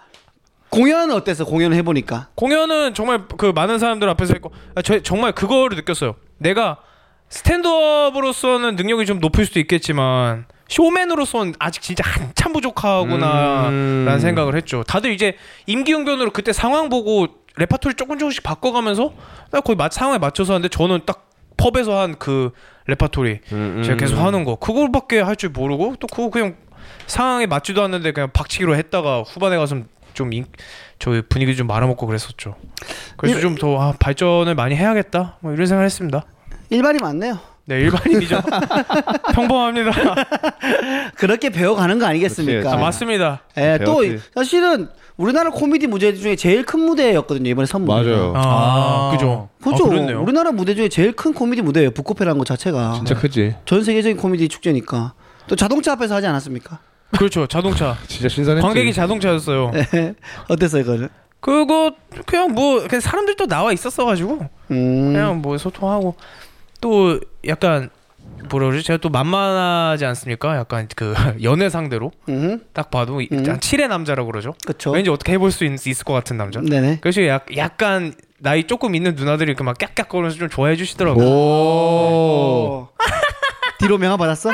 공연은 어땠어? 공연을 해보니까. 공연은 정말 그 많은 사람들 앞에서 했고 아, 저 정말 그거를 느꼈어요 내가 스탠드업으로서는 능력이 좀 높을 수도 있겠지만 쇼맨으로서는 아직 진짜 한참 부족하구나 음. 라는 생각을 했죠 다들 이제 임기응변으로 그때 상황 보고 레파토리 조금 조금씩 바꿔가면서 딱 거의 맞, 상황에 맞춰서 하는데 저는 딱 펍에서 한 그 레파토리 음, 제가 계속 하는 거 그걸밖에 할 줄 모르고 또 그거 그냥 상황에 맞지도 않는데 그냥 박치기로 했다가 후반에 가서 좀 인, 저희 분위기 좀 말아먹고 그랬었죠. 그래서 좀 더 아, 발전을 많이 해야겠다 뭐 이런 생각을 했습니다. 일반이 많네요. 네 일반인이죠. *laughs* 평범합니다. 그렇게 배워가는 거 아니겠습니까? 아, 맞습니다. 예, 또 배웠지. 사실은 우리나라 코미디 무대 중에 제일 큰 무대였거든요 이번에 선무. 맞아요. 아, 아. 그죠. 그렇죠. 아. 우리나라 무대 중에 제일 큰 코미디 무대예요. 북코페라는 거 자체가. 진짜 크지. 전 세계적인 코미디 축제니까. 또 자동차 앞에서 하지 않았습니까? 그렇죠. 자동차. *laughs* 진짜 신선했지. 관객이 자동차였어요. 네. *laughs* 어땠어요, 그거는? 그거 그냥 뭐 그냥 사람들도 나와 있었어 가지고 음. 그냥 뭐 소통하고 또 약간 뭐라 그러지? 제가 또 만만하지 않습니까? 약간 그 *laughs* 연애 상대로 음. 딱 봐도 이- 음. 한 7의 남자라고 그러죠. 그렇죠. 왠지 어떻게 해볼 수 있, 을것 같은 남자. 네네. 그래서 약, 약간 나이 조금 있는 누나들이 이렇게 막 깍깍거리면서 좀 좋아해 주시더라고요. 오. 뒤로 명함 받았어?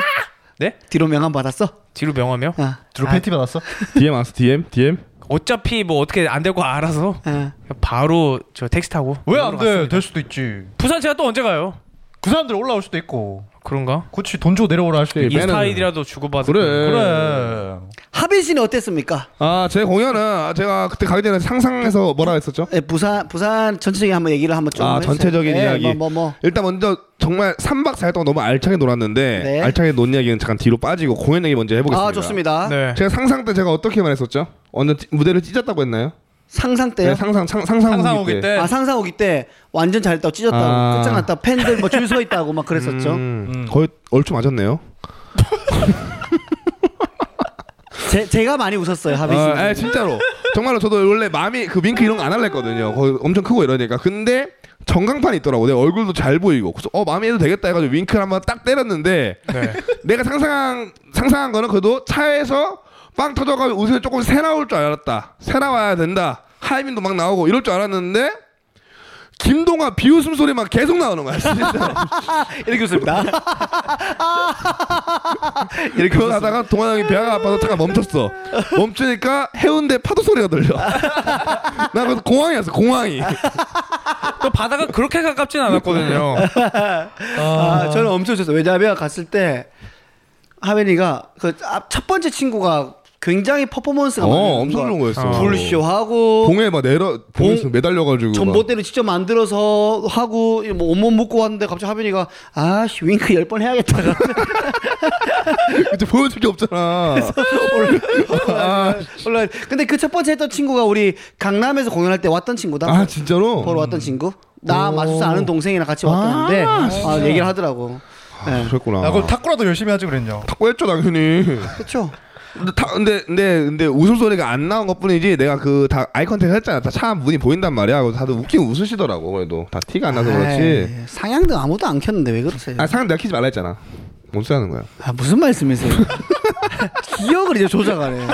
네? 뒤로 명함 받았어? 뒤로 명하며 아. 아. 팬티 받았어? *laughs* DM 왔어. DM. DM. 어차피 뭐 어떻게 안 될 거 알아서 아. 바로 저 텍스트하고 왜 안 돼? 될 수도 있지. 부산 제가 또 언제 가요? 그 사람들 올라올 수도 있고. 그런가? 그렇지 돈 주고 내려오라 할 수도 있고. 빼는- 인스타이디라도 주고받을 그래. 그래. 하빈 씨는 어땠습니까? 아, 제 공연은 제가 그때 가기 전에 상상해서 뭐라 했었죠? 예, 부산 부산 전체적인 한번 얘기를 한번 좀 아, 해주세요. 전체적인 예, 이야기. 뭐 뭐 뭐. 일단 먼저 정말 3박 4일 동안 너무 알차게 놀았는데 네. 알차게 논 이야기는 잠깐 뒤로 빠지고 공연 얘기 먼저 해보겠습니다. 아, 좋습니다. 네. 제가 상상 때 제가 어떻게 말했었죠? 어느 티- 무대를 찢었다고 했나요? 상상 때요? 네, 상상 상, 상상, 상상 오기 때. 아 상상 오기 때 완전 잘했다고 찢었다고 아. 끝장났다 팬들 뭐 줄 서 있다고 막 그랬었죠. 음, 음. 거의 얼추 맞았네요. *laughs* 제, 제가 많이 웃었어요 하빈 씨. 아, 에, 진짜로. 정말로 저도 원래 마음이 그 윙크 이런 거 안 할라 했거든요. 거의 엄청 크고 이러니까. 근데 전광판이 있더라고. 내 얼굴도 잘 보이고. 그래서 어 마음에 해도 되겠다 해가지고 윙크를 한번 딱 때렸는데 네. *laughs* 내가 상상한 상상한 거는 그래도 차에서 빵 터져가지고 웃음이 조금 새 나올 줄 알았다. 새 나와야 된다. 하이민도 막 나오고 이럴 줄 알았는데 김동아 비웃음 소리만 계속 나오는 거야. 진짜. *laughs* 이렇게 웃습니다. *laughs* 이렇게 하다가 동아 형이 배가 아파서 차가 멈췄어. 멈추니까 해운대 파도 소리가 들려. *laughs* 나 그래서 공황이었어. 공황이. 또 바다가 그렇게 가깝진 않았거든요. 아, 저는 엄청 웃었어요. 왜냐하면 갔을 때 하빈이가 그 첫 번째 친구가 굉장히 퍼포먼스가. 어, 엄청 좋은 거였어. 어. 불쇼하고 봉에 막 내려 봉에서 매달려가지고. 막. 전봇대를 직접 만들어서 하고 뭐 온몸 묶고 왔는데 갑자기 하빈이가 아씨 윙크 열 번 해야겠다. 그때 보여줄 게 없잖아. 올라. 올라. *laughs* 근데 그 첫 번째 했던 친구가 우리 강남에서 공연할 때 왔던 친구다. 아 진짜로? 보러 왔던 친구. 나 오. 마술사 아는 동생이랑 같이 왔다는데 아, 얘기를 하더라고. 네. 그랬구나. 야, 그럼 탁구라도 열심히 하지 그랬냐? 탁구 했죠 당연히. 그렇죠. 근데 타, 근데 근데 근데 웃음소리가 안 나온 것뿐이지 내가 그 다 아이 컨택 했잖아. 다 차 문이 보인단 말이야. 그래서 다들 웃긴 웃으시더라고. 그래도 다 티가 안 나서 그렇지. 에이, 상향등 아무도 안 켰는데 왜 그러세요? 아 상향등 내가 키지 말라 했잖아. 뭔 소리 하는 거야? 아, 무슨 말씀이세요? *laughs* 기억을 이제 조작하네.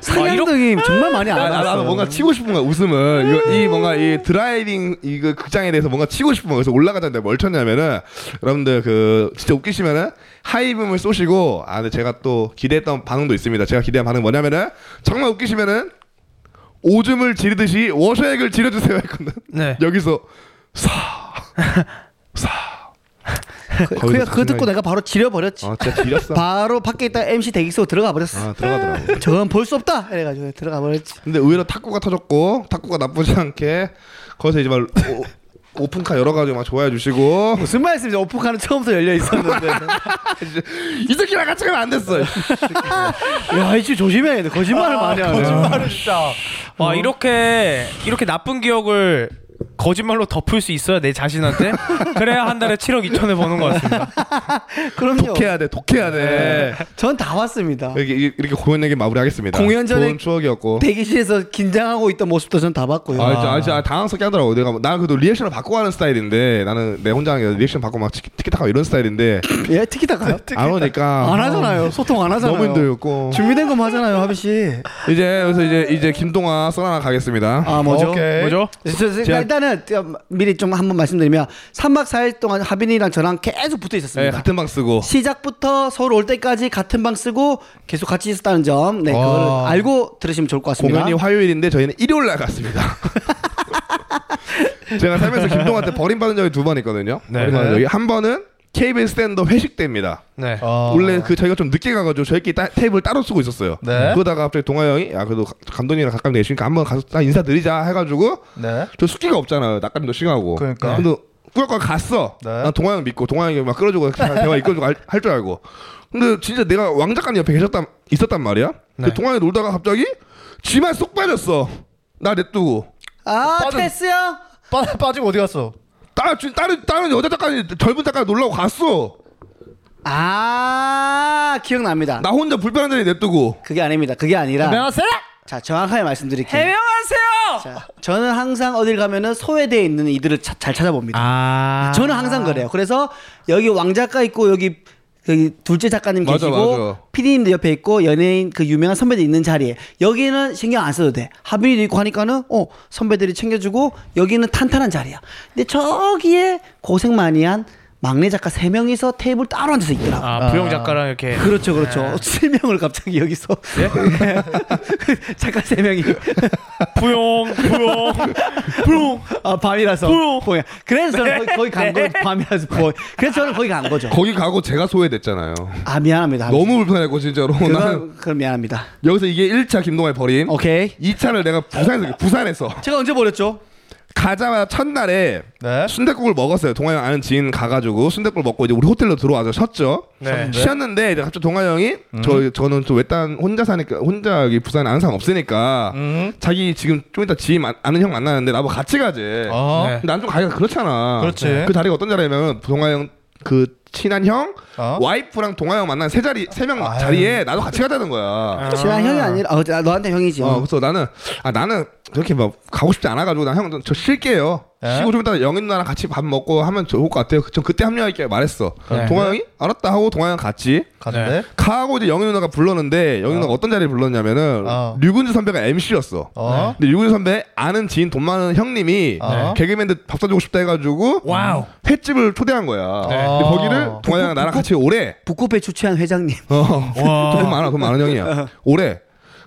상향등이 정말 많이 안 아, 나, 나왔어. 나도 뭔가 치고 싶은 거야 웃음을 이거, 이 뭔가 이 드라이빙 이거 극장에 대해서 뭔가 치고 싶은 거야 그래서 올라가자는데 뭘 쳤냐면은 여러분들 그 진짜 웃기시면은 하이빔을 쏘시고 아 근데 제가 또 기대했던 반응도 있습니다 제가 기대한 반응 뭐냐면은 정말 웃기시면은 오줌을 지르듯이 워셔액을 지려주세요 했거든 네. *laughs* 여기서 사 *laughs* 사. 그, 거기서 그거 듣고 내가 바로 지려버렸지. 아 진짜 지렸어. *laughs* 바로 밖에 있다 MC 대기 속 들어가 버렸어. 아 들어가더라고. 저건 볼 수 없다. 이래가지고 들어가 버렸지. 근데 의외로 탁구가 터졌고 탁구가 나쁘지 않게 거기서 이제 막 오, 오픈카 여러 가지 막 좋아해 주시고 무슨 말씀이죠? 오픈카는 처음부터 열려 있었는데. *laughs* 이 새끼랑 같이 가면 안 됐어. 야, 이씨 조심해야 돼. 거짓말을 많이 하네. 거짓말을 진짜. 아 이렇게 이렇게 나쁜 기억을 거짓말로 덮을 수 있어야 내 자신한테 그래야 한 달에 7억 2천을 버는 것 같습니다. *laughs* 그럼요. 독해야 돼, 독해야 돼. 전다 왔습니다. 이렇게 이렇게 공연 얘기 마무리하겠습니다. 공연 전에 좋은 추억이었고. 대기실에서 긴장하고 있던 모습도 전 다 봤고요. 아, 진짜, 아, 진짜 당황스럽게 하더라고. 내가 뭐- 나는 그래도 리액션을 바꿔 하는 스타일인데 나는 내 혼자 하는 게 리액션 바꿔 막 티키- 티키타카 이런 스타일인데 *laughs* 예, 티키타카요? 안 오니까 안 하잖아요. 소통 안 하잖아요. 너무 힘들고 준비된 것만 하잖아요, 하비 씨. 이제 그래서 이제 이제 김동아 써나 가겠습니다. 아, 뭐죠? 오케이. 뭐죠? 저, 저, 제가- 일단은 미리 좀 한번 말씀드리면 3박 4일 동안 하빈이랑 저랑 계속 붙어 네, 있었습니다. 같은 방 쓰고 시작부터 서울 올 때까지 같은 방 쓰고 계속 같이 있었다는 점, 네, 그걸 와. 알고 들으시면 좋을 것 같습니다. 공연이 화요일인데 저희는 일요일 날 갔습니다. *laughs* 제가 살면서 김동아한테 버림받은 적이 두 번 있거든요. 네. 적이 한 번은 KBS 스탠더 회식 때입니다. 네. 어. 원래 그 저희가 좀 늦게 가가지고 저희끼리 따, 테이블 따로 쓰고 있었어요. 네. 그러다가 갑자기 동아 형이 야 그래도 가- 감독님이랑 가까이 내시니까 한번 가서 딱 인사드리자 해가지고 네. 저 숙기가 없잖아요. 낯가림도 심하고. 그러니까. 근데 꾸역꾸역 갔어. 네. 난 동아 형 믿고 동아 형이 막 끌어주고 대화 이끌어주고 할 줄 알고. 근데 진짜 내가 왕 작가님 옆에 계셨단 있었단 말이야. 네. 그 동아 형이 놀다가 갑자기 지만 쏙 빠졌어. 나 냅두고. 아, 빠진- 테스요? 빠, 빠지고 어디 갔어? 다른 다른 다른 여자 작가님 젊은 작가 놀라고 갔어. 아, 기억납니다. 나 혼자 불편한 자리 냅두고. 그게 아닙니다. 그게 아니라 안녕하세요. 자, 정확하게 말씀드릴게요. 해명하세요. 자, 저는 항상 어딜 가면은 소외되어 있는 이들을 차- 잘 찾아봅니다. 아. 저는 항상 그래요. 그래서 여기 왕 작가 있고 여기 여기 둘째 작가님 맞아, 계시고 맞아. PD님도 옆에 있고 연예인 그 유명한 선배들 있는 자리에 여기는 신경 안 써도 돼. 하빈이도 있고 하니까는 어 선배들이 챙겨주고 여기는 탄탄한 자리야. 근데 저기에 고생 많이 한 막내 작가 세 명이서 테이블 따로 앉아서 있더라고. 아 부영 작가랑 이렇게 그렇죠, 그렇죠. 세 명을 갑자기 여기서 *laughs* 작가 세 명이 부영 부영 부영 아 밤이라서. 보여. 그래서 저는 거기, 거기 간 네. 거 밤이라서 보여. 그래서 저는 거기 간 거죠. 거기 가고 제가 소외됐잖아요. 아 미안합니다. 너무 불편했고 진짜로. 나는 그건 그럼 미안합니다. 여기서 이게 1차 김동아의 버림. 오케이. 2차를 내가 부산에서 부산에서 제가 언제 버렸죠? 가자마자 첫날에 네. 순대국을 먹었어요. 동아 형 아는 지인 가가지고 순대국을 먹고 이제 우리 호텔로 들어와서 쉬었죠. 네. 쉬었는데 이제 갑자기 동아 형이 저 저는 또 외딴 혼자 사니까 혼자 여기 부산에 아는 사람 없으니까 음. 자기 지금 좀 이따 지인 만- 아는 형 만나는데 나보고 같이 가재. 어. 네. 난좀 가기가 그렇잖아. 그렇지. 그 자리가 어떤 자리냐면 동아 형그 친한 형 어? 와이프랑 동아 형 만난 세 자리 세 명. 자리에 나도 같이 가자는 거야. 친한 형이 아니라 어, 나- 너한테 형이지. 어, 그래서 나는 아 나는 그렇게 막 가고 싶지 않아가지고 나 형 저 쉴게요. 예? 쉬고 좀 이따 영인 누나랑 같이 밥 먹고 하면 좋을 것 같아요. 전 그때 합류할게 말했어. 네. 동아 형이 알았다 하고 동아 형 같이 갔는데. 가고 이제 영인 누나가 불렀는데 영인 누나가 어떤 자리에 불렀냐면은 어. 류근주 선배가 MC였어. 어. 근데 류근주 선배 아는 지인 돈 많은 형님이 어. 개그맨들 밥 사주고 싶다 해가지고 와우. 횟집을 초대한 거야. 네. 근데 어. 거기를 동아 형이랑 나랑 같이 오래. 북구배 주최한 회장님. 어. *laughs* 와. 돈 많아, 돈 많은 형이야. 오래.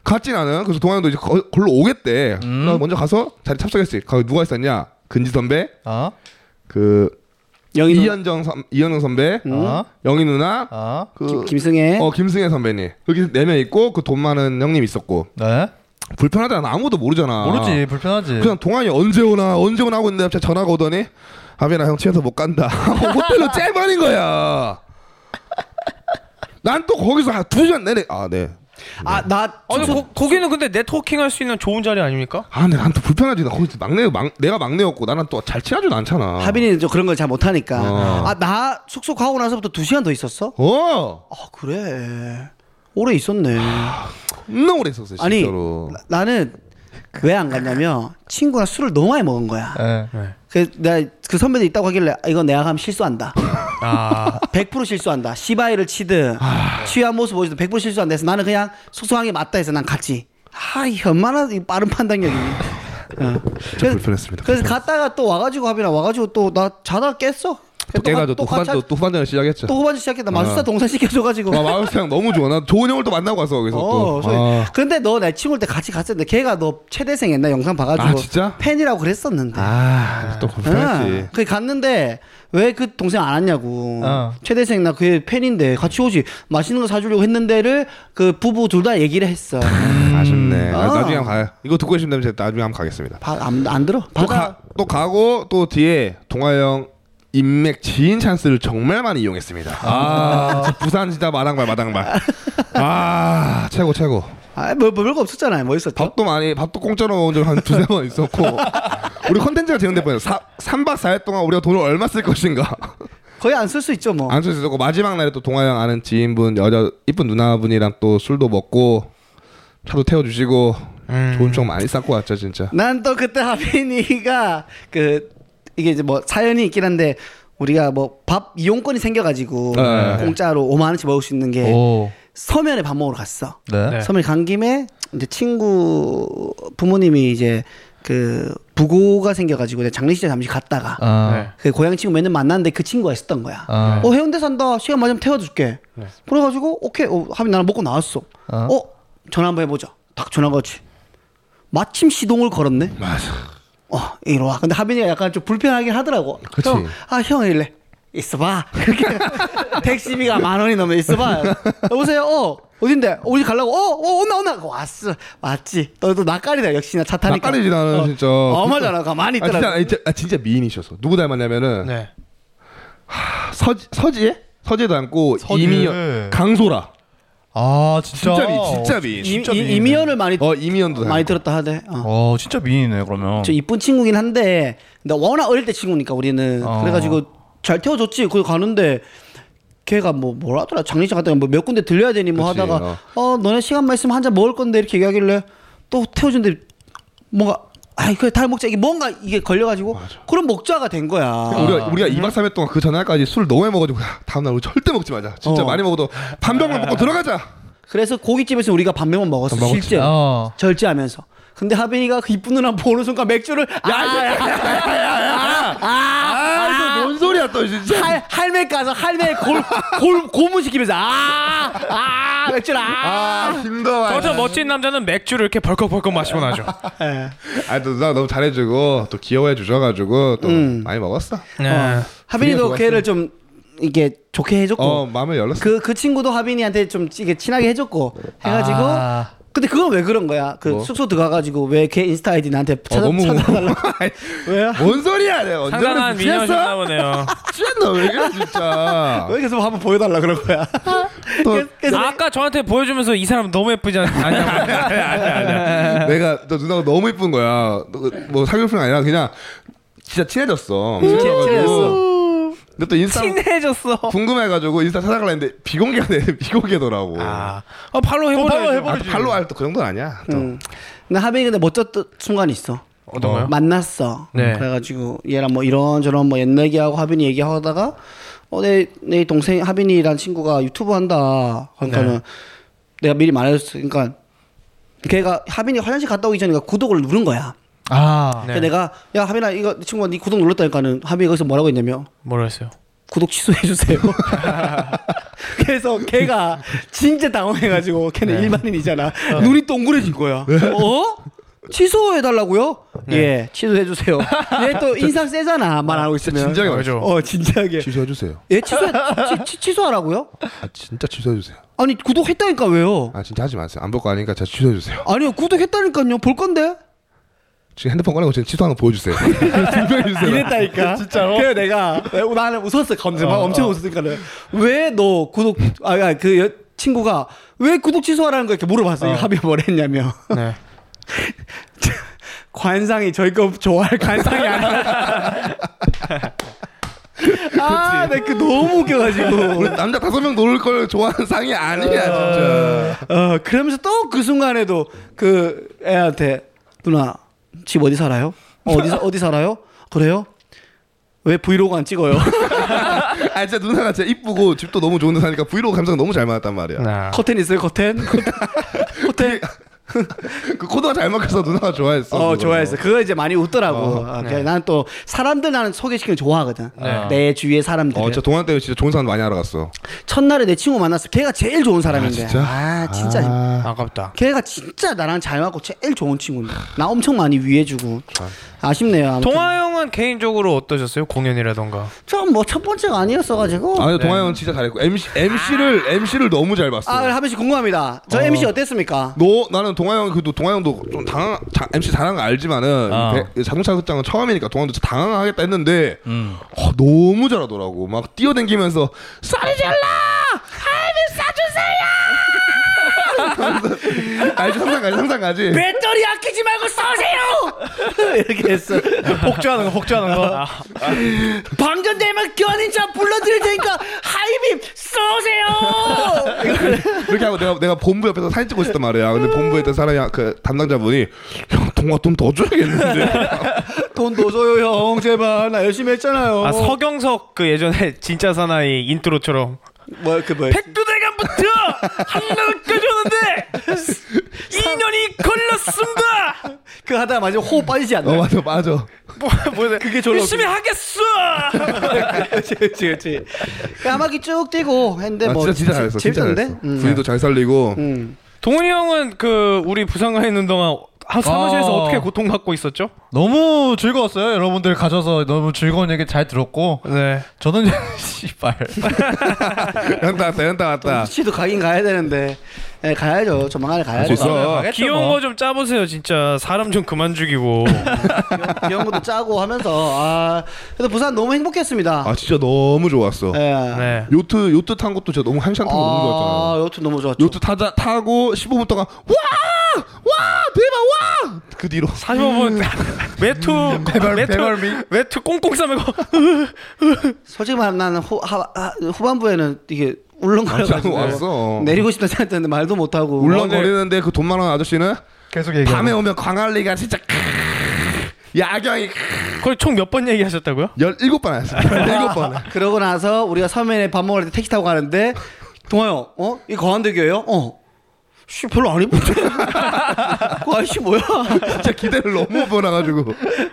갔지 나는. 그래서 동아 형도 이제 거, 걸로 오겠대. 음. 나 먼저 가서 자리 참석했지. 거기 누가 있었냐? 근지 선배, 어. 그 영희 누나. 이현정 선 이현정 선배, 음. 어. 영희 누나, 어. 그 김, 김승혜. 어 김승혜 선배님. 여기 네 명 있고 그 돈 많은 형님 있었고 네. 불편하잖아. 아무도 모르잖아. 모르지. 불편하지. 그냥 동환이 언제 오나 언제 오나 하고 있는데 갑자기 전화가 오더니 아비나 형 취해서 못 간다. *laughs* 호텔로 째버린 거야. 난 또 거기서 한두 시간 내내 아 네. 아, 나 아니 거, 거기는 근데 네트워킹 할 수 있는 좋은 자리 아닙니까? 아, 근데 난또 불편하지. 나 거기서 막내, 막, 내가 막내였고, 나는 또 잘 친하지도 않잖아. 하빈이는 좀 그런 걸 잘 못하니까. 어. 아, 나 숙소 가고 나서부터 두 시간 더 있었어? 어! 아, 그래. 오래 있었네. 겁나 오래 있었어, 아니, 진짜로. 나, 나는 왜 안 갔냐면 친구랑 술을 너무 많이 먹은 거야. 예. 그 내가 그 선배들 있다고 하길래 아, 이건 내가 가면 실수한다. 아. 100% 실수한다. 시바이를 치든 취한 모습 보여도 100% 실수한다 해서 나는 그냥 항이 맞다 해서 난 갔지. 아, 이 얼마나 이 빠른 판단력이. 어. 진짜 불편했습니다. 그래서 갔다가 또 와가지고 하빈아 와가지고 또 나 자다 가 깼어. 또 깨가지고 또 똑같이 후반 또 후반전을 시작했죠. 또 후반전 시작했다. 마술사 어. 동생 시켜줘가지고. 와 마우스랑 너무 좋아. 나 좋은 형을 또 만나고 왔어 거기서 어, 또. 아, 근데 너 내 친구일 때 같이 갔었는데 걔가 너 최대생 옛날 영상 봐가지고 아, 진짜? 팬이라고 그랬었는데. 아, 또 검색했지. 그 갔는데 왜 그 동생 안 왔냐고. 어. 최대생 나 그 팬인데 같이 오지. 맛있는 거 사주려고 했는데를 그 부부 둘 다 얘기를 했어. 아쉽네. 아, 아. 나중에 한번 가요. 이거 듣고 계시면 제가 나중에 한번 가겠습니다. 바, 안, 안 들어. 또. 가, 또 가고 또 뒤에 동아 형 인맥 지인 찬스를 정말 많이 이용했습니다. 아, 진짜 부산 진짜 마당발 마당발. 아 최고 최고. 아, 뭐, 뭐 별거 없었잖아요. 뭐 있었죠? 밥도 많이 밥도 공짜로 먹은 적한 두세 번 있었고 우리 컨텐츠가 제공될 뻔했어. 3박 4일 동안 우리가 돈을 얼마 쓸 것인가 거의 안 쓸 수 있죠, 뭐. 안 쓸 수 있었고 마지막 날에 또 동아 형 아는 지인분 여자 이쁜 누나분이랑 또 술도 먹고 차도 태워주시고 음. 좋은 추억 많이 쌓고 왔죠 진짜. 난 또 그때 하빈이가 그 이게 이제 뭐 사연이 있긴 한데 우리가 뭐 밥 이용권이 생겨가지고 네. 공짜로 5만 원씩 먹을 수 있는 게 오. 서면에 밥 먹으러 갔어. 네. 네. 서면에 간 김에 이제 친구 부모님이 이제 그 부고가 생겨가지고 장례식장 잠시 갔다가 아. 네. 그 고향 친구 몇 년 만났는데 그 친구가 있었던 거야. 아. 어 해운대 산다 시간 맞으면 태워줄게. 네. 그래가지고 오케이 어, 하빈 나랑 먹고 나왔어. 어. 어 전화 한번 해보자. 딱 전화 거지. 마침 시동을 걸었네. 맞아. 어 이리 와. 근데 하빈이가 약간 좀 불편하긴 하더라고. 그치. 형, 아 형 이래. 있어봐. 그렇게 *laughs* 택시비가 만 원이 넘어 있어봐. 여보세요. 어 어딘데? 어디 가려고? 어, 어 온나 온나. 왔어. 왔지. 너도 낯가리다 역시나 차 타니까. 낯가리지 나는 어, 진짜. 어마잖아. 가만히 아 있더라고. 진짜, 아, 진짜, 아, 진짜 미인이셨어. 누구 닮았냐면은 네. 서지 서지에 서지에 닮고 서지에. 이미연 강소라. 아 진짜. 진짜 미 진짜. 이, 진짜 이, 미인이네. 이미연을 많이 어 이미연도. 많이 들었다 하대. 어. 어 진짜 미인이네 그러면. 저 이쁜 친구긴 한데 근데 워낙 어릴 때 친구니까 우리는 어. 그래가지고 잘 태워줬지 거기 가는데 걔가 뭐 뭐라더라 장례식 갔다가 뭐 몇 군데 들려야 되니 뭐 그치, 하다가 어 너네 시간만 있으면 한 잔 먹을 건데 이렇게 얘기하길래 또 태워준데 뭔가 아이 그래 다 먹자 이게 뭔가 이게 걸려가지고 그럼 먹자가 된 거야 우리가 우리가 2박 3일 동안 그 전날까지 술 너무 많이 먹어가지고 야, 다음날 우리 절대 먹지 마자. 진짜 어. 많이 먹어도 반 병만 먹고 들어가자. 그래서 고깃집에서 우리가 반명만 먹었어 먹었지. 실제 어. 절제하면서 근데 하빈이가 그 이쁜 누나 보는 순간 맥주를 아, 뭔 소리야 또 진짜. 할 할매 가서 할매 골 골 고문 시키면서 아 아 맥주를 아. 아 힘들어. 저저 멋진 남자는 맥주를 이렇게 벌컥벌컥 마시고 나죠. 예. 아 또 누나 너무 잘해주고 또 귀여워해 주셔가지고 또 음. 많이 먹었어. 네. 하빈이도 좋았어. 걔를 좀 이게 좋게 해줬고 어 마음을 열었어. 그 그 친구도 하빈이한테 좀 이게 친하게 해줬고 해가지고 아. 근데 그건 왜 그런 거야? 그 뭐? 숙소 들어가가지고 왜 걔 인스타 아이디 나한테 찾아, 너무 찾아달라? *laughs* 왜요? 뭔 소리야 내가 언제 상당한 그랬어? 미녀셨나 보네요. *laughs* 취했나 왜 그래 진짜. 왜 계속 한번 보여달라 그런 거야? *laughs* 또 그래서 아까 저한테 보여주면서 이 사람 너무 예쁘지 않- 않냐고. 내가 너 누나가 너무 이쁜 거야. 너- 뭐 사귀었을 아니라 그냥 진짜 친해졌어. 친해- 친해져가지고. 친해졌어. 근데 또 인스타 친해졌어. 궁금해가지고 인스타 찾아가려 했는데 비공개가 돼 *laughs* 비공개더라고. 아, 어, 팔로 해보자. 팔로우 아, 해보자. 또 발로 할또그 정도는 아니야. 또. 음. 근데 하빈이 근데 멋졌던 순간이 있어. 어떤 거요? 만났어. 네. 그래가지고 얘랑 뭐 이런저런 뭐 옛날 얘기하고 하빈이 얘기하다가 어내 내 동생 하빈이란 친구가 유튜브 한다. 그러니까는 네. 내가 미리 말해줬어. 그러니까 걔가 하빈이 화장실 갔다 오기 전에 구독을 누른 거야. 아. 네. 그래서 내가 야 하빈아 이거 이 친구가 네 구독 눌렀다니까는 하빈이 거기서 뭐라고 했냐면 뭐라 했어요? 구독 취소해 주세요. *laughs* 그래서 걔가 진짜 당황해가지고 걔는 네. 일반인이잖아. 눈이 동그래진 거야. 어? 취소해 달라고요? 예, 취소해 주세요. *laughs* 얘또 인상 세잖아 말 안 하고 있으면. 진작에 알죠. 어 진지하게. 취소해 주세요. 예 취소 취, 취, 취소하라고요? 아 진짜 취소해 주세요. 아니 구독했다니까 왜요? 아 진짜 하지 마세요. 안 볼 거 아니니까 진짜 취소해 주세요. 아니요 구독했다니까요. 볼 건데. 지금 핸드폰 꺼내고 지금 취소하는 거 보여주세요. *laughs* 분명해주세요. 이랬다니까. *laughs* 진짜로? 그래서 내가 나는 웃었어. 검증 막 엄청 웃었으니까는 왜너 구독 아그 여- 친구가 왜 구독 취소하라는 거 이렇게 물어봤어. 요 합의 뭘 했냐면 네. *laughs* 관상이 저희 거 좋아할 관상이 아니야. 아, 내그 너무 웃겨가지고. 남자 다섯 명놀걸 좋아하는 상이 아니야 진짜. 어, 그러면서 또 그 순간에도 그 애한테 누나 집 어디 살아요? 어, 어디 사- *laughs* 어디 살아요? 그래요? 왜 브이로그 안 찍어요? *laughs* 아 진짜 누나가 진짜 이쁘고 집도 너무 좋은 데 사니까 브이로그 감성 너무 잘 맞았단 말이야. 나. 커튼 있어요? 커튼? *laughs* 커튼? *laughs* 그 코드가 잘 먹혀서 누나가 좋아했어. 어 그거는. 좋아했어. 그거 이제 많이 웃더라고. 어, 아, 그래, 나는 또 사람들 나는 소개시키는 거 좋아하거든. 네. 내 주위의 사람들. 어, 진짜 동안 때 진짜 좋은 사람 많이 알아갔어. 첫날에 내 친구 만났어. 걔가 제일 좋은 사람인데. 아, 진짜? 아, 진짜. 아, 아깝다. 걔가 진짜 나랑 잘 맞고 제일 좋은 친구인데. 나 엄청 많이 위해주고. 아 쉽네요. 아무튼. 동아 형은 개인적으로 어떠셨어요? 공연이라던가. 좀뭐 첫 번째가 아니었어가지고. 아, 근데 동아 형은 진짜 잘했고 MC MC를 MC를 너무 잘 봤어. 아, 한 번씩 궁금합니다. 저 어. MC 어땠습니까? 너 나는 동아 형 그래도 동아 형도 좀 당황 자, MC 잘하는 거 알지만은 어. 배- 자동차 극장은 처음이니까 동아 형도 진짜 당황하겠다 했는데 음. 어, 너무 잘하더라고 막 뛰어댕기면서 쌀이 잘라 할미 싸주세요 알지 상상 가지 상상 가지 배터리 아끼지 말고 쏘세요! *laughs* 이렇게 했어. 폭주하는 거 폭주하는 거. 방전되면 견인차 불러드릴 테니까 하이빔 쏘세요! 이렇게 하고 내가 내가 본부 옆에서 사진 찍고 있었단 말이야 근데 본부에 있던 사람이 그 담당자분이 형 동아 돈 더 줘야겠는데 *laughs* 돈 더 줘요 형 제발 나 열심히 했잖아요. 아 서경석 그 예전에 진짜 사나이 인트로처럼 뭐그 뭐야? 백두대간부터 한라까지 오는데 2년이 걸렸습니다. 그 하다가 마지막 호흡 빠지지 않나? 어 맞아 맞아 뭐, 뭐, 그게 졸라 열심히 하겠어. 그렇지 그렇지. 까마귀 쭉 뛰고 했는데 아, 뭐 진짜 진짜 잘했어 진짜 재밌었는데? 잘했어 음. 분위기도 잘 살리고 음. 동훈이 형은 그 우리 부산 가 있는 동안 한 사무실에서 아. 어떻게 고통받고 있었죠? 너무 즐거웠어요. 여러분들 가셔서 너무 즐거운 얘기 잘 들었고 네. 저는 *laughs* 씨발 *laughs* 연타 왔다 연타 왔다 시도 가긴 가야 되는데 예, 가야죠. 조만간에 가야죠. 있어. 가겠죠, 귀여운 뭐. 거좀 짜보세요, 진짜. 사람 좀 그만 죽이고. *laughs* 귀여운 것도 짜고 하면서 아 그래도 부산 너무 행복했습니다. 아 진짜 너무 좋았어 예. 네. 요트 요트 탄 것도 진짜 너무 한 시간 타고 너무 좋았잖아. 아, 요트 너무 좋았죠. 요트 타자 타고 15분 동안 와! 와! 대박 와! 그 뒤로 45분 *laughs* 외투 외투 외투 꽁꽁 싸매고 *laughs* 솔직히 말하면 나는 후, 하, 하, 후반부에는 이게 울렁거려가지고 아, 왔어. 내리고 싶다 생각했는데 말도 못하고 울렁거리는데 그 돈 많은 아저씨는 계속 얘기해. 밤에 오면 광안리가 진짜 야경이 거의 총몇 번 얘기하셨다고요? 17번 했어. 17번. 그러고 나서 우리가 서면에 밥 먹을 때 택시 타고 가는데 동아요 어? 이 거한대교예요? 어. 씨 별로 안 이쁜데 그 아저씨 뭐야 *laughs* 진짜 기대를 너무 보나가지고.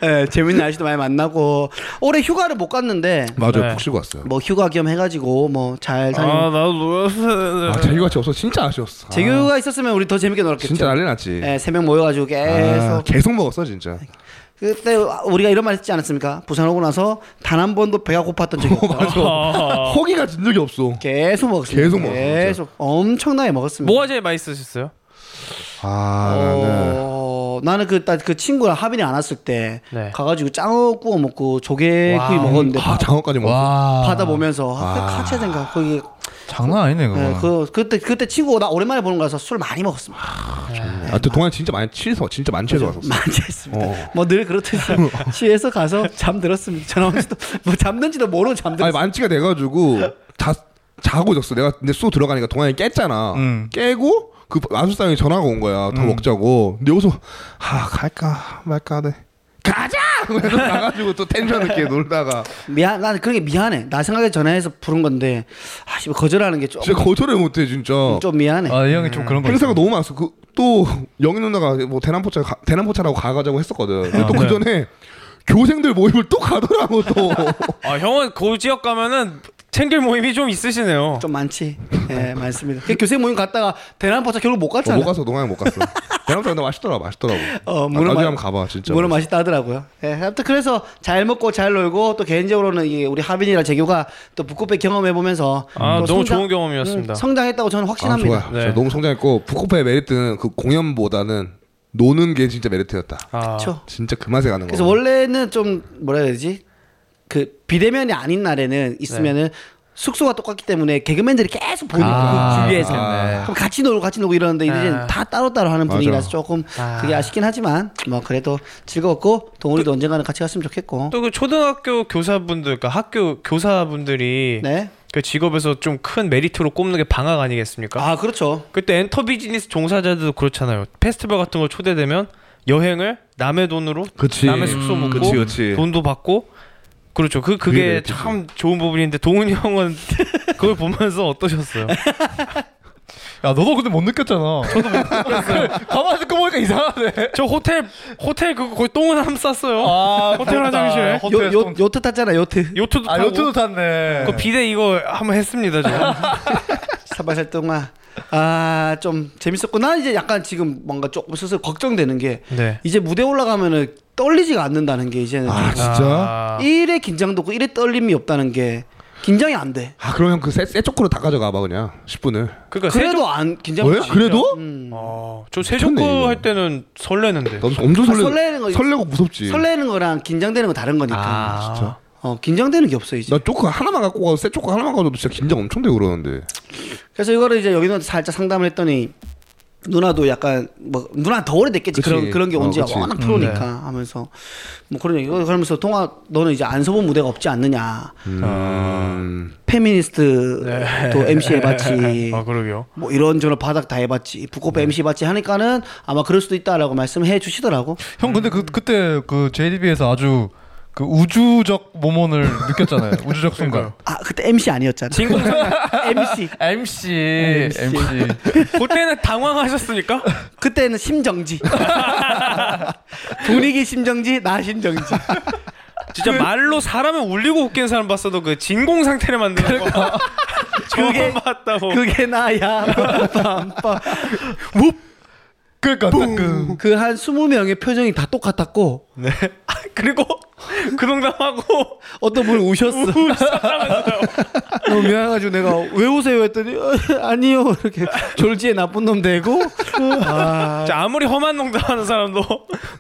예, 재밌는 아저씨도 많이 만나고 올해 휴가를 못 갔는데 맞아, 네. 푹 쉬고 왔어요. 뭐 휴가 겸 해가지고 뭐 잘 다니 아 나도 놀았어. 아, 재규가 없어 진짜 아쉬웠어. 재규가 있었으면 우리 더 재밌게 놀았겠죠 진짜 난리 났지. 예, 세명 모여가지고 계속 아, 계속 먹었어 진짜. 그때 우리가 이런 말 했지 않았습니까? 부산 오고 나서 단 한 번도 배가 고팠던 적이 없다. *laughs* 아, 허기가 진 적이 없어. 계속 먹었습니다. 계속 먹었어, 계속 엄청나게 먹었습니다. 뭐가 제일 맛있으셨어요? 아 나는 어, 나는 그, 딱그 친구랑 하빈이 안 왔을 때 네. 가가지고 짱어 구워 먹고 조개구이 와, 먹었는데 아 장어까지 먹었어. 와 바다 보면서 아, 아. 하든가 거기 장난 아니네 그거. 예, 그 그때 그때 친구 나 오랜만에 보는 거라서 술 많이 먹었습니다. 아, 또 동안 진짜 많이 취해서 진짜 많이 취해서 왔었어. 많이 했습니다. 어. 뭐늘 그렇듯이 *laughs* 취해서 가서 잠들었습니다. 전화 오면서도 뭐 잠든지도 모르고 아니 잠들었어요. 만취가 돼가지고 자 자고 있었어. 내가 근데 수 들어가니까 동안이 깼잖아. 음. 깨고 그 마술사형이 전화가 온 거야. 더 먹자고. 근데 여기서 아 갈까 말까 하네. 가자! *laughs* 그래서 나가지고 또 텐션 있게 놀다가 미안, 나는 그런 게 미안해. 나 생각에 전화해서 부른 건데, 아, 씨, 거절하는 게 좀, 진짜 거절을 못해 진짜. 좀 미안해. 아 이 형이 좀 그런 거. 행사가. 너무 많았어. 그 또 영희 누나가 뭐 대남포차 가, 대남포차라고 가가자고 했었거든. 근데 아, 또그 네. 전에 교생들 모임을 또 가더라고 또. *laughs* 아 형은 그 지역 가면은 챙길 모임이 좀 있으시네요. 좀 많지. 예, 많습니다. 그 교생 모임 갔다가 대남포차 결국 못 어, 갔잖아. 못 가서 동양에 못 갔어. 대남포차 근데 맛있더라, 맛있더라고. 어, 나중에 맛- 한번 가봐, 진짜. 물론 맛있어. 맛있다 하더라고요. 예, 아무튼 그래서 잘 먹고 잘 놀고 또 개인적으로는 이게 우리 하빈이랑 재규가 또 북코페 경험해 보면서 아 너무 좋은 경험이었습니다. 성장했다고 저는 아, 확신합니다. 좋아요. 네. 너무 성장했고 북코페의 메리트는 그 공연보다는 노는 게 진짜 메리트였다. 아, 그렇죠. 진짜 그 맛에 가는 거. 그래서 원래는 좀 뭐라 해야 되지? 그 비대면이 아닌 날에는 있으면은 숙소가 똑같기 때문에 개그맨들이 계속 보니까 아, 그 주위에서 아. 그럼 같이 놀고 같이 놀고 이러는데 이제 아. 다 따로따로 하는. 분위기라서 조금 아. 그게 아쉽긴 하지만 뭐 그래도 즐거웠고 동훈이도 언젠가는 같이 갔으면 좋겠고 또 그 초등학교 교사분들, 그러니까 학교 교사분들이 네. 그 직업에서 좀 큰 메리트로 꼽는 게 방학 아니겠습니까? 아 그렇죠. 그때 엔터 비즈니스 종사자들도 그렇잖아요. 페스티벌 같은 거 초대되면 여행을 남의 돈으로 그치. 남의 숙소 음, 묵고 그치, 그치. 돈도 받고 그렇죠. 그 그게 메리트지. 참 좋은 부분인데 동훈이 형은 *laughs* 그걸 보면서 어떠셨어요? *laughs* 야 너도 근데 못 느꼈잖아. 저도 못 느꼈어요. *laughs* 가만히 듣고 보니까 이상하네. 저 호텔 호텔 그거 거의 똥을 한번 쌌어요. 아 호텔. 요, 호텔 요, 똥- 요트 탔잖아 요트. 요트도 아 타고. 요트도 탔네. 그 비대 이거 한번 했습니다 저. 사발살 동안 아 좀 재밌었고 난 이제 약간 지금 뭔가 조금 스스로 걱정되는 게 네. 이제 무대 올라가면은 떨리지가 않는다는 게 이제는 아좀 진짜? 아, 1의 긴장도 없고 1의 떨림이 없다는 게 긴장이 안 돼. 아 그러면 그새 초코로 다 가져가 봐 그냥 10분을. 그러니까 그래도 안 긴장. 왜? 그래도? 음. 어, 저 미쳤네, 세조코 이거. 할 때는 설레는데. 넌 엄청 아, 설레. 설레는 거 설레고 무섭지. 설레는 거랑 긴장되는 거 다른 거니까. 아, 진짜? 어 긴장되는 게 없어 이제. 나 초코 하나만 갖고 가도 새 초코 하나만 가도 진짜 긴장 엄청 되고 그러는데. 그래서 이거를 이제 여기는 살짝 상담을 했더니 누나도 약간 뭐 누나 더 오래됐겠지 그치. 그런 그런 게 어, 온지가 그치. 워낙 프로니까 하면서 뭐 그런 얘기 그러면서 통화 너는 이제 안 서본 무대가 없지 않느냐 음. 페미니스트도 MC 해봤지 *laughs* 아 그러게요. 뭐 이런 저런 바닥 다 해봤지 북코페 MC 해봤지 하니까는 아마 그럴 수도 있다라고 말씀해 주시더라고 형 근데 그 그때 그 JDB에서 아주 그 우주적 모먼을 느꼈잖아요. *laughs* 우주적 순간. 아 그때 MC 아니었잖아 진공상 MC MC MC. 그때는 당황하셨습니까? 그때는 심정지 *laughs* 분위기 심정지 나 심정지 진짜 말로 사람을 울리고 웃기는 사람 봤어도 그 진공 상태를 만드는 거. *laughs* 그게- 그게 봤다고. 그게 나야 빰빰빰 그러니까 그그한 20명의 표정이 다 똑같았고 네. 그리고 *laughs* 그 농담하고 어떤 분이 우셨어. *laughs* *laughs* 너무 미안해가지고 내가 왜 우세요 했더니 어, 아니요 이렇게 졸지에 나쁜 놈 되고 아, 아무리 험한 농담하는 사람도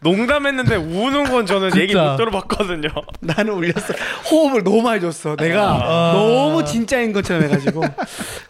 농담했는데 우는 건 저는 얘기. 못 들어봤거든요. 나는 울렸어. 호흡을 너무 많이 줬어. 내가 너무 진짜인 것처럼 해가지고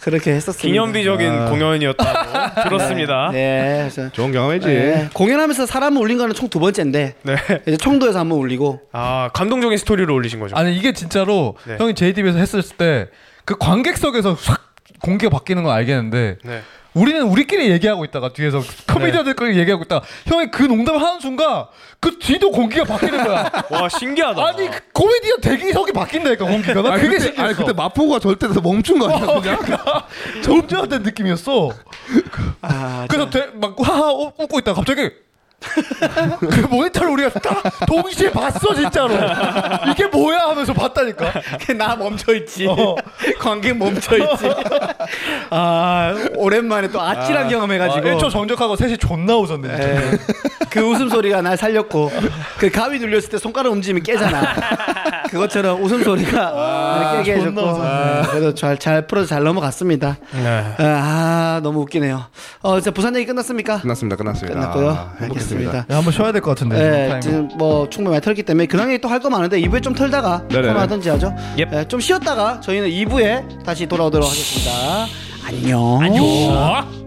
그렇게 했었습니다. 기념비적인 공연이었다고 들었습니다. 네, 그래서 좋은 경험이지. 네, 공연하면서 사람을 울린 거는 총 두 번째인데 네. 이제 청도에서 한 번 울리고 아 감동적인 스토리를 올리신 거죠. 아니 이게 진짜로 네. 형이 JDB에서 했을 때 그 관객석에서 확 공기가 바뀌는 건 알겠는데 네. 우리는 우리끼리 얘기하고 있다가 뒤에서 코미디언들끼리 얘기하고 있다가 형이 그 농담을 하는 순간 그 뒤도 공기가 바뀌는 거야. *laughs* 와 신기하다. 아니 그 코미디언 대기석이 바뀐다니까 공기가. 나 아니, 그게 신기했어. 아니 그때 마포가 절대 돼서 멈춘 거 아니야 그냥? *laughs* 점점된 느낌이었어. *laughs* 아, 그래서 대, 막 하하 우- 웃고 있다가 갑자기 그 모니터를 우리가 딱 동시에 봤어 진짜로 이게 뭐야 하면서 봤다니까 나 멈춰 있지. 어. 관객 멈춰 있지. 아 오랜만에 또 아찔한 경험해가지고. 아, 1초 정적하고 셋이 존나 웃었네. 예. 그 웃음소리가 날 살렸고 그 가위 눌렸을 때 손가락 움직이면 깨잖아 그것처럼 웃음소리가 깨게 해줬고 예, 그래도 잘, 잘 풀어서 잘 넘어갔습니다 네. 아 너무 웃기네요 어 이제 부산 얘기 끝났습니까? 끝났습니다 끝났습니다. 끝났고요 아. 알겠습니다 야, 한번 쉬어야 될 것 같은데 예, 타이밍. 지금 뭐 충분히 많이 털었기 때문에 근황 얘기 또할 거 많은데 2부에 좀 털다가 네네네. 하든지 하죠 옙. 예, 좀 쉬었다가 저희는 2부에 다시 돌아오도록 하겠습니다 안녕 안녕.